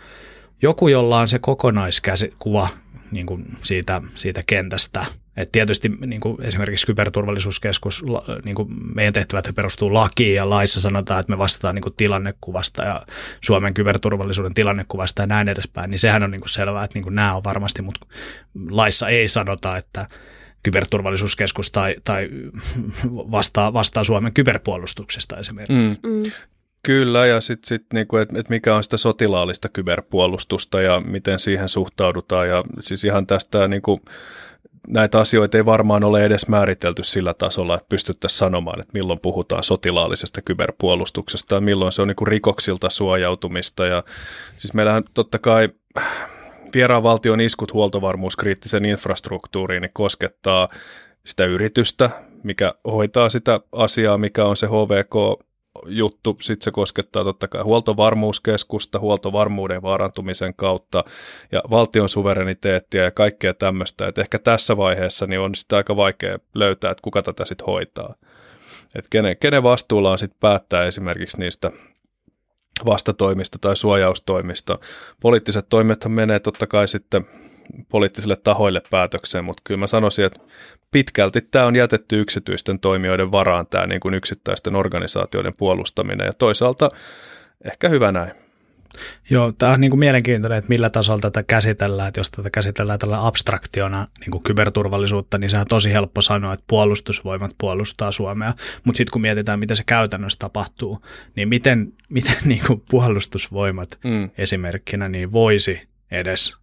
Speaker 1: joku, jolla on se kokonaiskuva niin kuin siitä, siitä kentästä – et tietysti niin kuin esimerkiksi kyberturvallisuuskeskus, niin kuin meidän tehtävät perustuu lakiin ja laissa sanotaan, että me vastataan niin kuin tilannekuvasta ja Suomen kyberturvallisuuden tilannekuvasta ja näin edespäin, niin sehän on niin kuin selvää, että niin kuin nämä on varmasti, mutta laissa ei sanota, että kyberturvallisuuskeskus tai, tai vastaa, vastaa Suomen kyberpuolustuksesta esimerkiksi. Mm. Mm.
Speaker 3: Kyllä, ja sitten sit, niinku, että et mikä on sitä sotilaallista kyberpuolustusta ja miten siihen suhtaudutaan. Ja siis ihan tästä niinku, näitä asioita ei varmaan ole edes määritelty sillä tasolla, että pystyttäisiin sanomaan, että milloin puhutaan sotilaallisesta kyberpuolustuksesta ja milloin se on niin kuin rikoksilta suojautumista. Ja siis meillähän totta kai vieraan valtion iskut huoltovarmuuskriittisen infrastruktuuriin niin koskettaa sitä yritystä, mikä hoitaa sitä asiaa, mikä on se HVK juttu. Sitten se koskettaa totta kai huoltovarmuuskeskusta, huoltovarmuuden vaarantumisen kautta ja valtion suvereniteettia ja kaikkea tämmöistä. Et ehkä tässä vaiheessa niin on sitä aika vaikea löytää, että kuka tätä sitten hoitaa. että kenen, kenen vastuulla on sitten päättää esimerkiksi niistä vastatoimista tai suojaustoimista. Poliittiset toimethan menee totta kai sitten poliittisille tahoille päätökseen, mutta kyllä mä sanoisin, että pitkälti tämä on jätetty yksityisten toimijoiden varaan, tämä niin kuin yksittäisten organisaatioiden puolustaminen, ja toisaalta ehkä hyvä näin.
Speaker 1: Joo, tämä on niin kuin mielenkiintoinen, että millä tasolla tätä käsitellään, että jos tätä käsitellään tällä abstraktiona niin kuin kyberturvallisuutta, niin sehän on tosi helppo sanoa, että puolustusvoimat puolustaa Suomea, mutta sitten kun mietitään, miten se käytännössä tapahtuu, niin miten, miten niin kuin puolustusvoimat mm. esimerkkinä niin voisi edes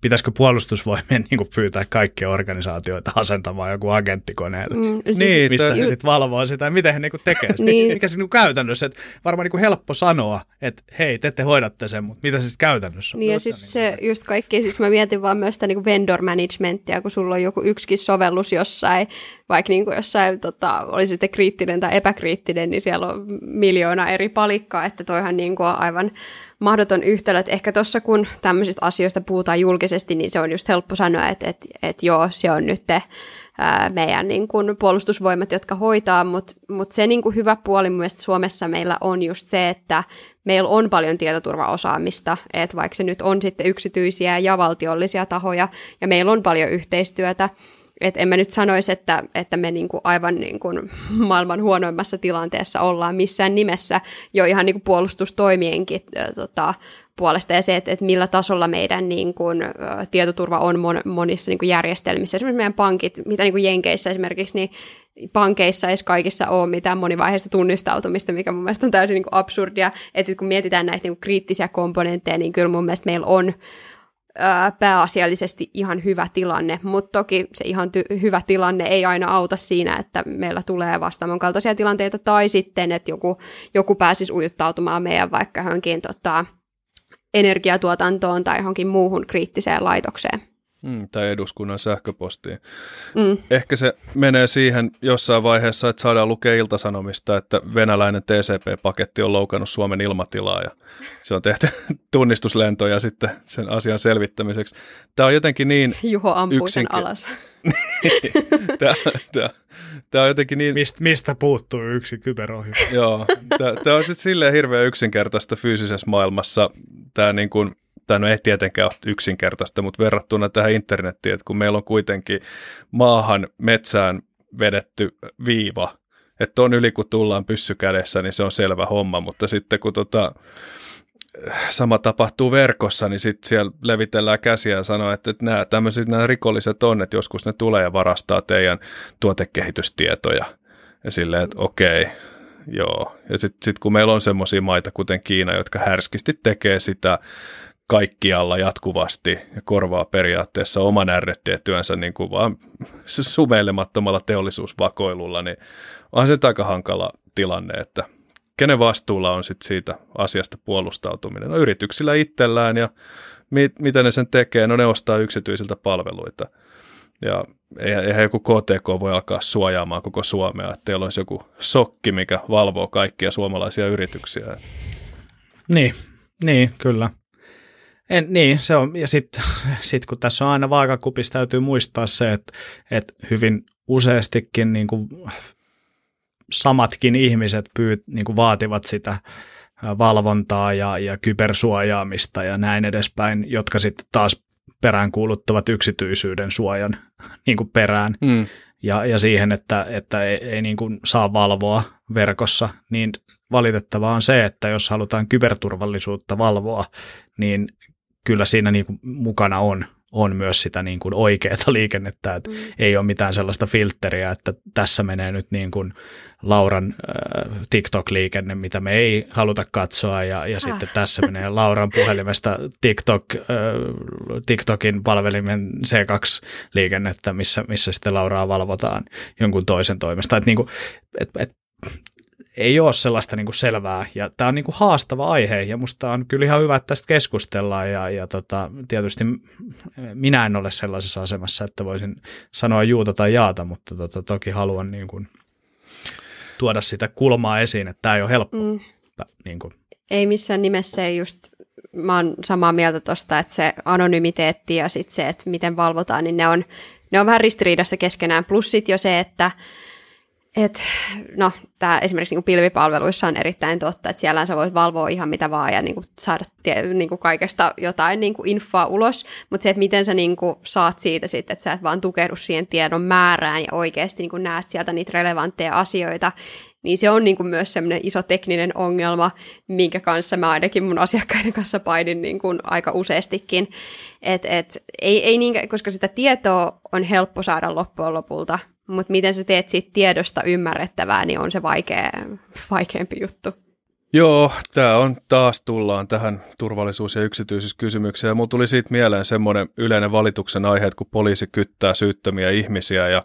Speaker 1: pitäisikö puolustusvoimien niin kuin pyytää kaikkia organisaatioita asentamaan joku agenttikoneelle, mm, siis niin, mistä he sitten valvoo sitä, miten he niin kuin tekee sitä. niin. Mikä se niin käytännössä, että varmaan niin kuin helppo sanoa, että hei, te ette hoidatte sen, mutta mitä se sitten käytännössä
Speaker 2: on? Niin ja siis niin se just kaikki, siis mä mietin vaan myös sitä niin kuin vendor managementia, kun sulla on joku yksikin sovellus jossain, vaikka niin kuin jossain tota, oli sitten kriittinen tai epäkriittinen, niin siellä on miljoona eri palikkaa, että toihan niin kuin aivan mahdoton yhtälö, että ehkä tuossa kun tämmöisistä asioista puhutaan julkisesti, niin se on just helppo sanoa, että, että, että joo, se on nyt te, ää, meidän niin kuin puolustusvoimat, jotka hoitaa, mutta mut se niin kuin hyvä puoli mun mielestä Suomessa meillä on just se, että meillä on paljon tietoturvaosaamista, että vaikka se nyt on sitten yksityisiä ja valtiollisia tahoja, ja meillä on paljon yhteistyötä, et en mä nyt sanoisi, että, että me niinku aivan niinku maailman huonoimmassa tilanteessa ollaan missään nimessä jo ihan niinku puolustustoimienkin tota, puolesta ja se, että, että millä tasolla meidän niin kuin, tietoturva on mon, monissa niin kuin järjestelmissä. Esimerkiksi meidän pankit, mitä niin kuin Jenkeissä esimerkiksi, niin pankeissa ei kaikissa ole mitään monivaiheista tunnistautumista, mikä mun mielestä on täysin niin kuin absurdia. Että kun mietitään näitä niin kriittisiä komponentteja, niin kyllä mun mielestä meillä on pääasiallisesti ihan hyvä tilanne, mutta toki se ihan ty- hyvä tilanne ei aina auta siinä, että meillä tulee vastaamon kaltaisia tilanteita, tai sitten, että joku, joku pääsisi ujuttautumaan meidän vaikka johonkin tota, energiatuotantoon tai johonkin muuhun kriittiseen laitokseen.
Speaker 3: Mm, tai eduskunnan sähköpostiin. Mm. Ehkä se menee siihen jossain vaiheessa, että saadaan lukea iltasanomista, että venäläinen TCP-paketti on loukannut Suomen ilmatilaa ja se on tehty tunnistuslentoja sitten sen asian selvittämiseksi. Tämä on jotenkin niin...
Speaker 2: Juho ampuu yksinke- sen alas.
Speaker 3: tämä, tämä, tämä on jotenkin niin...
Speaker 1: Mist, mistä puuttuu yksi kyberohjelma?
Speaker 3: Joo, tämä, tämä on sitten silleen hirveän yksinkertaista fyysisessä maailmassa. Tämä niin kuin tämä no ei tietenkään ole yksinkertaista, mutta verrattuna tähän internettiin, että kun meillä on kuitenkin maahan metsään vedetty viiva, että on yli kun tullaan pyssykädessä, niin se on selvä homma, mutta sitten kun tota, sama tapahtuu verkossa, niin sitten siellä levitellään käsiä ja sanoo, että, että nämä tämmöiset nämä rikolliset on, että joskus ne tulee ja varastaa teidän tuotekehitystietoja. Ja silleen, että okei, joo. Ja sitten sit kun meillä on semmoisia maita, kuten Kiina, jotka härskisti tekee sitä kaikkialla jatkuvasti ja korvaa periaatteessa oman R&D-työnsä niin kuin vaan sumeilemattomalla teollisuusvakoilulla, niin on se aika hankala tilanne, että kenen vastuulla on sit siitä asiasta puolustautuminen. No yrityksillä itsellään ja mit, mitä ne sen tekee, no ne ostaa yksityisiltä palveluita. Ja eihän joku KTK voi alkaa suojaamaan koko Suomea, että teillä olisi joku sokki, mikä valvoo kaikkia suomalaisia yrityksiä.
Speaker 1: Niin, niin kyllä. En, niin, se on, ja sitten sit kun tässä on aina vaakakupissa, täytyy muistaa se, että, että hyvin useastikin niin kuin samatkin ihmiset pyyt, niin kuin vaativat sitä valvontaa ja, ja kybersuojaamista ja näin edespäin, jotka sitten taas peräänkuuluttavat yksityisyyden suojan niin kuin perään. Mm. Ja, ja siihen, että, että ei, ei niin kuin saa valvoa verkossa, niin valitettavaa on se, että jos halutaan kyberturvallisuutta valvoa, niin kyllä siinä niin kuin mukana on, on myös sitä niin kuin oikeaa liikennettä, että mm. ei ole mitään sellaista filtteriä, että tässä menee nyt niin kuin Lauran äh, TikTok-liikenne, mitä me ei haluta katsoa, ja, ja ah. sitten tässä menee Lauran puhelimesta TikTok, äh, TikTokin palvelimen C2-liikennettä, missä, missä sitten Lauraa valvotaan jonkun toisen toimesta. Että niin kuin, et, et ei ole sellaista niin kuin selvää, ja tämä on niin kuin haastava aihe, ja musta on kyllä ihan hyvä, että tästä keskustellaan, ja, ja tota, tietysti minä en ole sellaisessa asemassa, että voisin sanoa juuta tai jaata, mutta tota, toki haluan niin kuin tuoda sitä kulmaa esiin, että tämä ei ole helppo. Mm. Niin kuin.
Speaker 2: Ei missään nimessä ei just, mä oon samaa mieltä tuosta, että se anonymiteetti ja sitten se, että miten valvotaan, niin ne on, ne on vähän ristiriidassa keskenään, plus sitten jo se, että et, no, tämä esimerkiksi niin pilvipalveluissa on erittäin totta, että siellä sä voit valvoa ihan mitä vaan ja niin kuin, saada tie, niin kuin kaikesta jotain niin kuin infoa ulos, mutta se, että miten sä niin kuin, saat siitä sitten, että sä et vaan tukehdu siihen tiedon määrään ja oikeasti niin kuin, näet sieltä niitä relevantteja asioita, niin se on niin kuin, myös semmoinen iso tekninen ongelma, minkä kanssa mä ainakin mun asiakkaiden kanssa painin niin kuin, aika useastikin, et, et, ei, ei niinkään, koska sitä tietoa on helppo saada loppujen lopulta, mutta miten sä teet siitä tiedosta ymmärrettävää, niin on se vaikea, vaikeampi juttu.
Speaker 3: Joo, tämä on taas tullaan tähän turvallisuus- ja yksityisyyskysymykseen. Mulla tuli siitä mieleen semmoinen yleinen valituksen aihe, että kun poliisi kyttää syyttömiä ihmisiä ja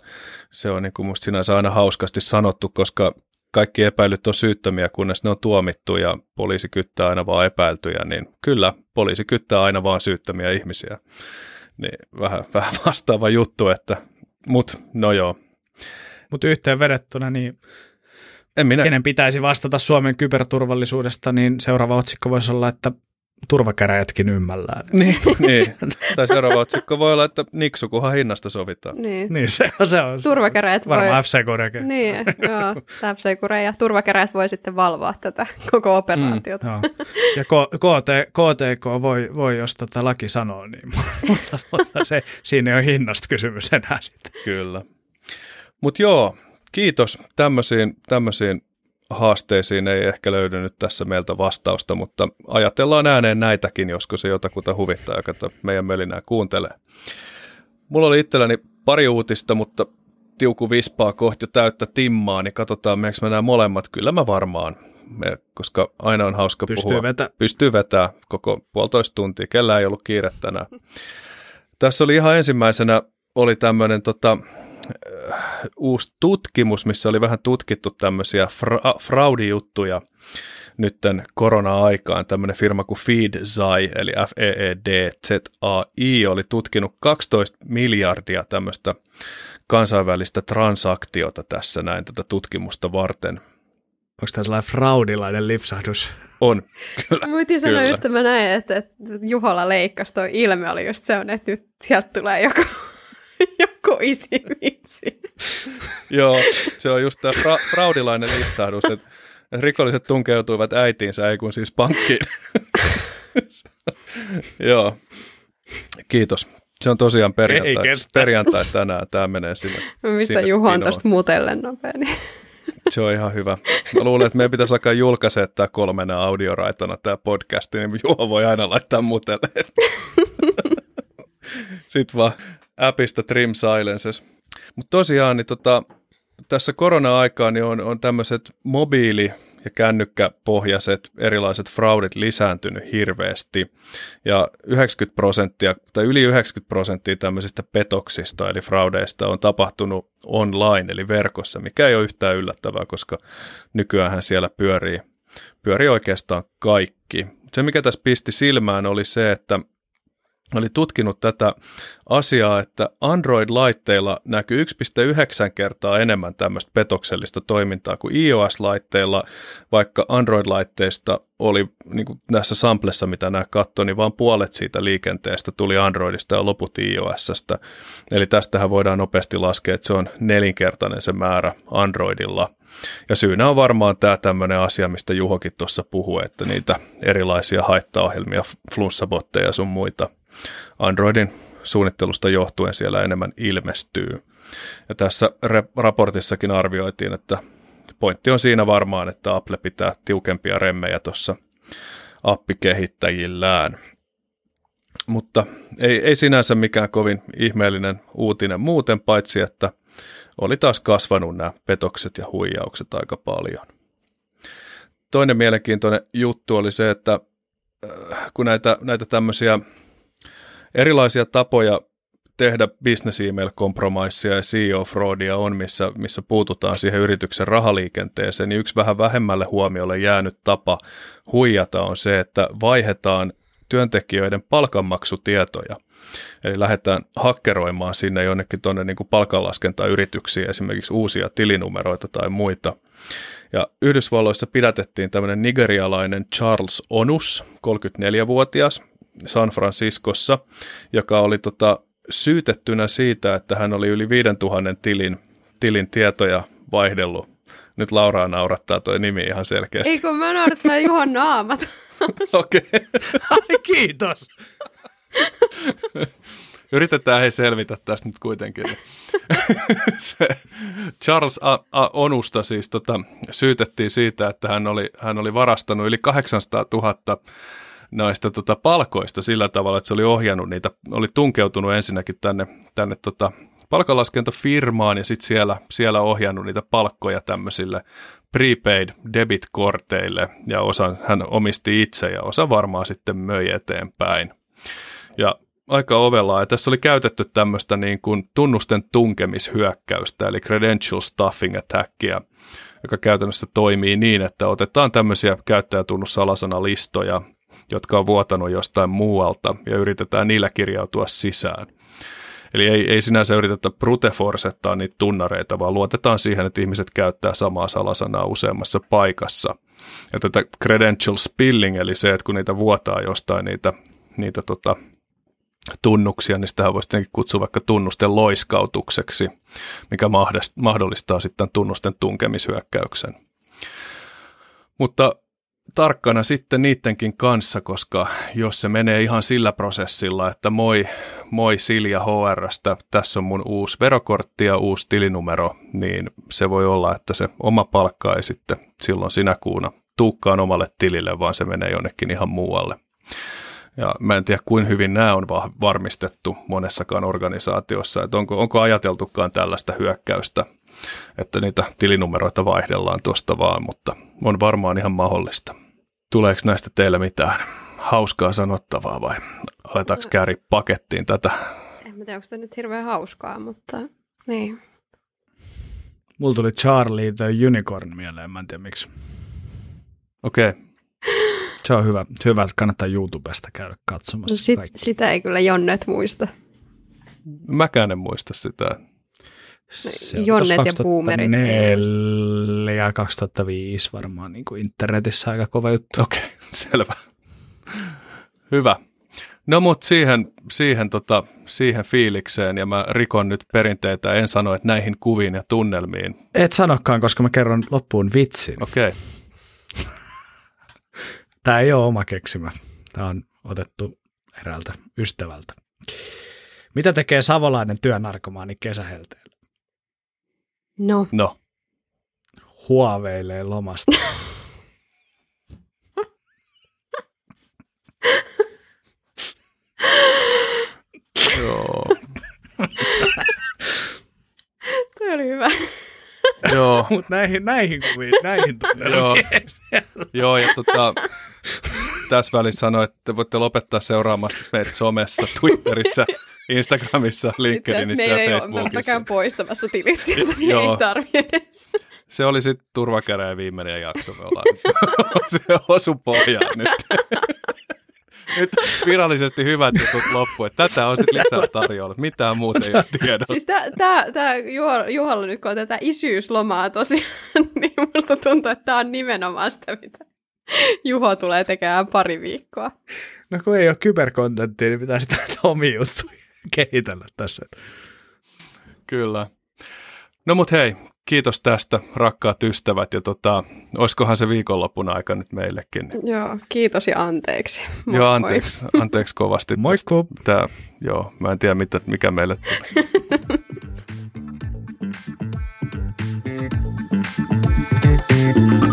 Speaker 3: se on niin kuin musta sinänsä aina hauskasti sanottu, koska kaikki epäilyt on syyttömiä, kunnes ne on tuomittu ja poliisi kyttää aina vaan epäiltyjä, niin kyllä, poliisi kyttää aina vaan syyttömiä ihmisiä. Niin vähän, vähän vastaava juttu, että, mut no joo,
Speaker 1: mutta yhteen vedettuna, niin en minä. kenen pitäisi vastata Suomen kyberturvallisuudesta, niin seuraava otsikko voisi olla, että turvakäräjätkin ymmällään.
Speaker 3: Niin, niin. tai seuraava otsikko voi olla, että niksu, kunhan hinnasta sovitaan.
Speaker 1: Niin, niin se, se on.
Speaker 2: Turvakäräjät
Speaker 1: Varmaan
Speaker 2: voi...
Speaker 1: FC
Speaker 2: Niin, joo, FC ja turvakäräjät voi sitten valvoa tätä koko operaatiota. Mm,
Speaker 1: ja KT, KTK voi, voi, jos tota laki sanoo, niin mutta, mutta se, siinä ei ole hinnasta kysymys enää sitten.
Speaker 3: Kyllä. Mutta joo, kiitos. Tämmöisiin, tämmöisiin haasteisiin ei ehkä löydy nyt tässä meiltä vastausta, mutta ajatellaan ääneen näitäkin, joskus se jotakuta huvittaa, joka meidän mölinää kuuntelee. Mulla oli itselläni pari uutista, mutta tiuku vispaa kohti täyttä timmaa, niin katsotaan, meneekö me nämä molemmat. Kyllä mä varmaan, me, koska aina on hauska
Speaker 1: Pystyy
Speaker 3: puhua.
Speaker 1: Vetä.
Speaker 3: Pystyy vetää koko puolitoista tuntia. Kellä ei ollut kiire tänään. Tässä oli ihan ensimmäisenä oli tämmöinen tota, uusi tutkimus, missä oli vähän tutkittu tämmöisiä fra- fraudijuttuja nytten korona-aikaan. Tämmöinen firma kuin FeedZai, eli f e e d z a i oli tutkinut 12 miljardia tämmöistä kansainvälistä transaktiota tässä näin tätä tutkimusta varten.
Speaker 1: Onko tämä sellainen fraudilainen lipsahdus?
Speaker 3: On, kyllä.
Speaker 2: Muitin sanoa just mä näin, että, että Juhola leikkasi, toi ilme oli just se on, että nyt sieltä tulee joku isi vitsi.
Speaker 3: Joo, se on just tämä fra- fraudilainen itsahdus, että rikolliset tunkeutuivat äitiinsä, ei kun siis pankkiin. Joo, kiitos. Se on tosiaan perjantai, perjantai tänään, tämä menee sinne.
Speaker 2: Mistä Juho on tuosta mutellen nopea. Niin.
Speaker 3: Se on ihan hyvä. Mä luulen, että meidän pitäisi alkaa julkaisee tämä kolmena audioraitona tämä podcast, niin Juho voi aina laittaa mutelleen. Sitten vaan appista Trim Silences. Mutta tosiaan niin tota, tässä korona-aikaan niin on, on tämmöiset mobiili- ja kännykkäpohjaiset erilaiset fraudit lisääntynyt hirveästi. Ja 90 prosenttia tai yli 90 prosenttia tämmöisistä petoksista eli fraudeista on tapahtunut online eli verkossa, mikä ei ole yhtään yllättävää, koska nykyään siellä pyörii, pyörii oikeastaan kaikki. Se, mikä tässä pisti silmään, oli se, että oli tutkinut tätä asiaa, että Android-laitteilla näkyy 1,9 kertaa enemmän tämmöistä petoksellista toimintaa kuin iOS-laitteilla, vaikka Android-laitteista oli niin kuin näissä samplessa, mitä nämä katsoi, niin vain puolet siitä liikenteestä tuli Androidista ja loput iOSstä. Eli tästähän voidaan nopeasti laskea, että se on nelinkertainen se määrä Androidilla. Ja syynä on varmaan tämä tämmöinen asia, mistä Juhokin tuossa puhui, että niitä erilaisia haittaohjelmia, flunssabotteja ja sun muita – Androidin suunnittelusta johtuen siellä enemmän ilmestyy. Ja tässä raportissakin arvioitiin, että pointti on siinä varmaan, että Apple pitää tiukempia remmejä tuossa appikehittäjillään. Mutta ei, ei sinänsä mikään kovin ihmeellinen uutinen muuten, paitsi että oli taas kasvanut nämä petokset ja huijaukset aika paljon. Toinen mielenkiintoinen juttu oli se, että äh, kun näitä, näitä tämmöisiä erilaisia tapoja tehdä business email-kompromissia ja CEO-fraudia on, missä, missä puututaan siihen yrityksen rahaliikenteeseen, niin yksi vähän vähemmälle huomiolle jäänyt tapa huijata on se, että vaihdetaan työntekijöiden palkanmaksutietoja. Eli lähdetään hakkeroimaan sinne jonnekin tuonne niin palkanlaskentayrityksiin esimerkiksi uusia tilinumeroita tai muita. Ja Yhdysvalloissa pidätettiin tämmöinen nigerialainen Charles Onus, 34-vuotias, San Franciscossa, joka oli tota, syytettynä siitä, että hän oli yli 5000 tilin, tilin tietoja vaihdellut. Nyt Lauraa naurattaa toi nimi ihan selkeästi.
Speaker 2: Ei kun mä naurattaa Juhon naamat.
Speaker 3: Okei.
Speaker 1: Ai kiitos.
Speaker 3: Yritetään he selvitä tästä nyt kuitenkin. Se Charles A. A. Onusta siis tota, syytettiin siitä, että hän oli, hän oli varastanut yli 800 000 näistä tota, palkoista sillä tavalla, että se oli ohjannut niitä, oli tunkeutunut ensinnäkin tänne, tänne tota, palkanlaskentafirmaan ja sitten siellä, siellä ohjannut niitä palkkoja tämmöisille prepaid debit-korteille ja osa hän omisti itse ja osa varmaan sitten möi eteenpäin. Ja aika ovellaa. Ja tässä oli käytetty tämmöistä niin kuin tunnusten tunkemishyökkäystä, eli credential stuffing attackia, joka käytännössä toimii niin, että otetaan tämmöisiä käyttäjätunnussalasana-listoja, jotka on vuotanut jostain muualta, ja yritetään niillä kirjautua sisään. Eli ei, ei sinänsä yritetä brute forcettaa niitä tunnareita, vaan luotetaan siihen, että ihmiset käyttää samaa salasanaa useammassa paikassa. Ja tätä credential spilling, eli se, että kun niitä vuotaa jostain niitä, niitä tota, tunnuksia, niin sitä voisi tietenkin kutsua vaikka tunnusten loiskautukseksi, mikä mahdollistaa sitten tunnusten tunkemishyökkäyksen. Mutta tarkkana sitten niidenkin kanssa, koska jos se menee ihan sillä prosessilla, että moi, moi Silja HRstä, tässä on mun uusi verokortti ja uusi tilinumero, niin se voi olla, että se oma palkka ei sitten silloin sinä kuuna tuukkaan omalle tilille, vaan se menee jonnekin ihan muualle. Ja mä en tiedä, kuin hyvin nämä on varmistettu monessakaan organisaatiossa, että onko, onko ajateltukaan tällaista hyökkäystä, että niitä tilinumeroita vaihdellaan tuosta vaan, mutta on varmaan ihan mahdollista. Tuleeko näistä teille mitään hauskaa sanottavaa vai aletaanko kääri pakettiin tätä?
Speaker 2: En tiedä, onko tämä nyt hirveän hauskaa, mutta niin.
Speaker 1: Mulla tuli Charlie the Unicorn mieleen, mä en tiedä miksi.
Speaker 3: Okei. Okay.
Speaker 1: Se on hyvä. Hyvä, että kannattaa YouTubesta käydä katsomassa. No
Speaker 2: sit, sitä ei kyllä Jonnet muista.
Speaker 3: Mäkään en muista sitä.
Speaker 2: Se Jonnet ja Boomerit.
Speaker 1: 2004 2005 varmaan niin kuin internetissä aika kova juttu.
Speaker 3: Okei, okay, selvä. Hyvä. No mutta siihen, siihen, tota, siihen fiilikseen, ja mä rikon nyt perinteitä, en sano, että näihin kuviin ja tunnelmiin.
Speaker 1: Et sanokaan, koska mä kerron loppuun vitsin.
Speaker 3: Okei. Okay.
Speaker 1: Tämä ei ole oma keksimä. Tämä on otettu eräältä ystävältä. Mitä tekee savolainen työnarkomaani kesähelteellä?
Speaker 2: No.
Speaker 3: No.
Speaker 1: Huoveilee lomasta.
Speaker 3: Joo.
Speaker 2: Tuo oli hyvä.
Speaker 3: Joo.
Speaker 1: Mutta näihin, näihin kuviin, näihin
Speaker 3: Joo. Joo, ja tota, tässä välissä sanoin, että voitte lopettaa seuraamaan meitä somessa, Twitterissä, Instagramissa, LinkedInissä ja Facebookissa.
Speaker 2: Me ei poistamassa tilit sieltä, niin ei tarvi edes.
Speaker 3: Se oli sitten turvakäräjä viimeinen jakso. Me ollaan se osu pohjaan nyt. nyt virallisesti hyvät jutut loppu. Että tätä on sitten lisää tarjolla. Mitään muuta ei ole tiedossa.
Speaker 2: Siis tämä Juha, Juhalla nyt, kun on tätä isyyslomaa tosiaan, niin musta tuntuu, että tämä on nimenomaan sitä, mitä Juho tulee tekemään pari viikkoa.
Speaker 1: No kun ei ole kyberkontenttia, niin pitää sitä omia juttuja kehitellä tässä.
Speaker 3: Kyllä. No mut hei, kiitos tästä rakkaat ystävät ja tota, olisikohan se viikonlopun aika nyt meillekin.
Speaker 2: Joo, kiitos ja anteeksi.
Speaker 3: Moi, joo, anteeksi, moi. anteeksi kovasti.
Speaker 1: Moikku.
Speaker 3: Tää, joo, mä en tiedä mitä, mikä meille tulee.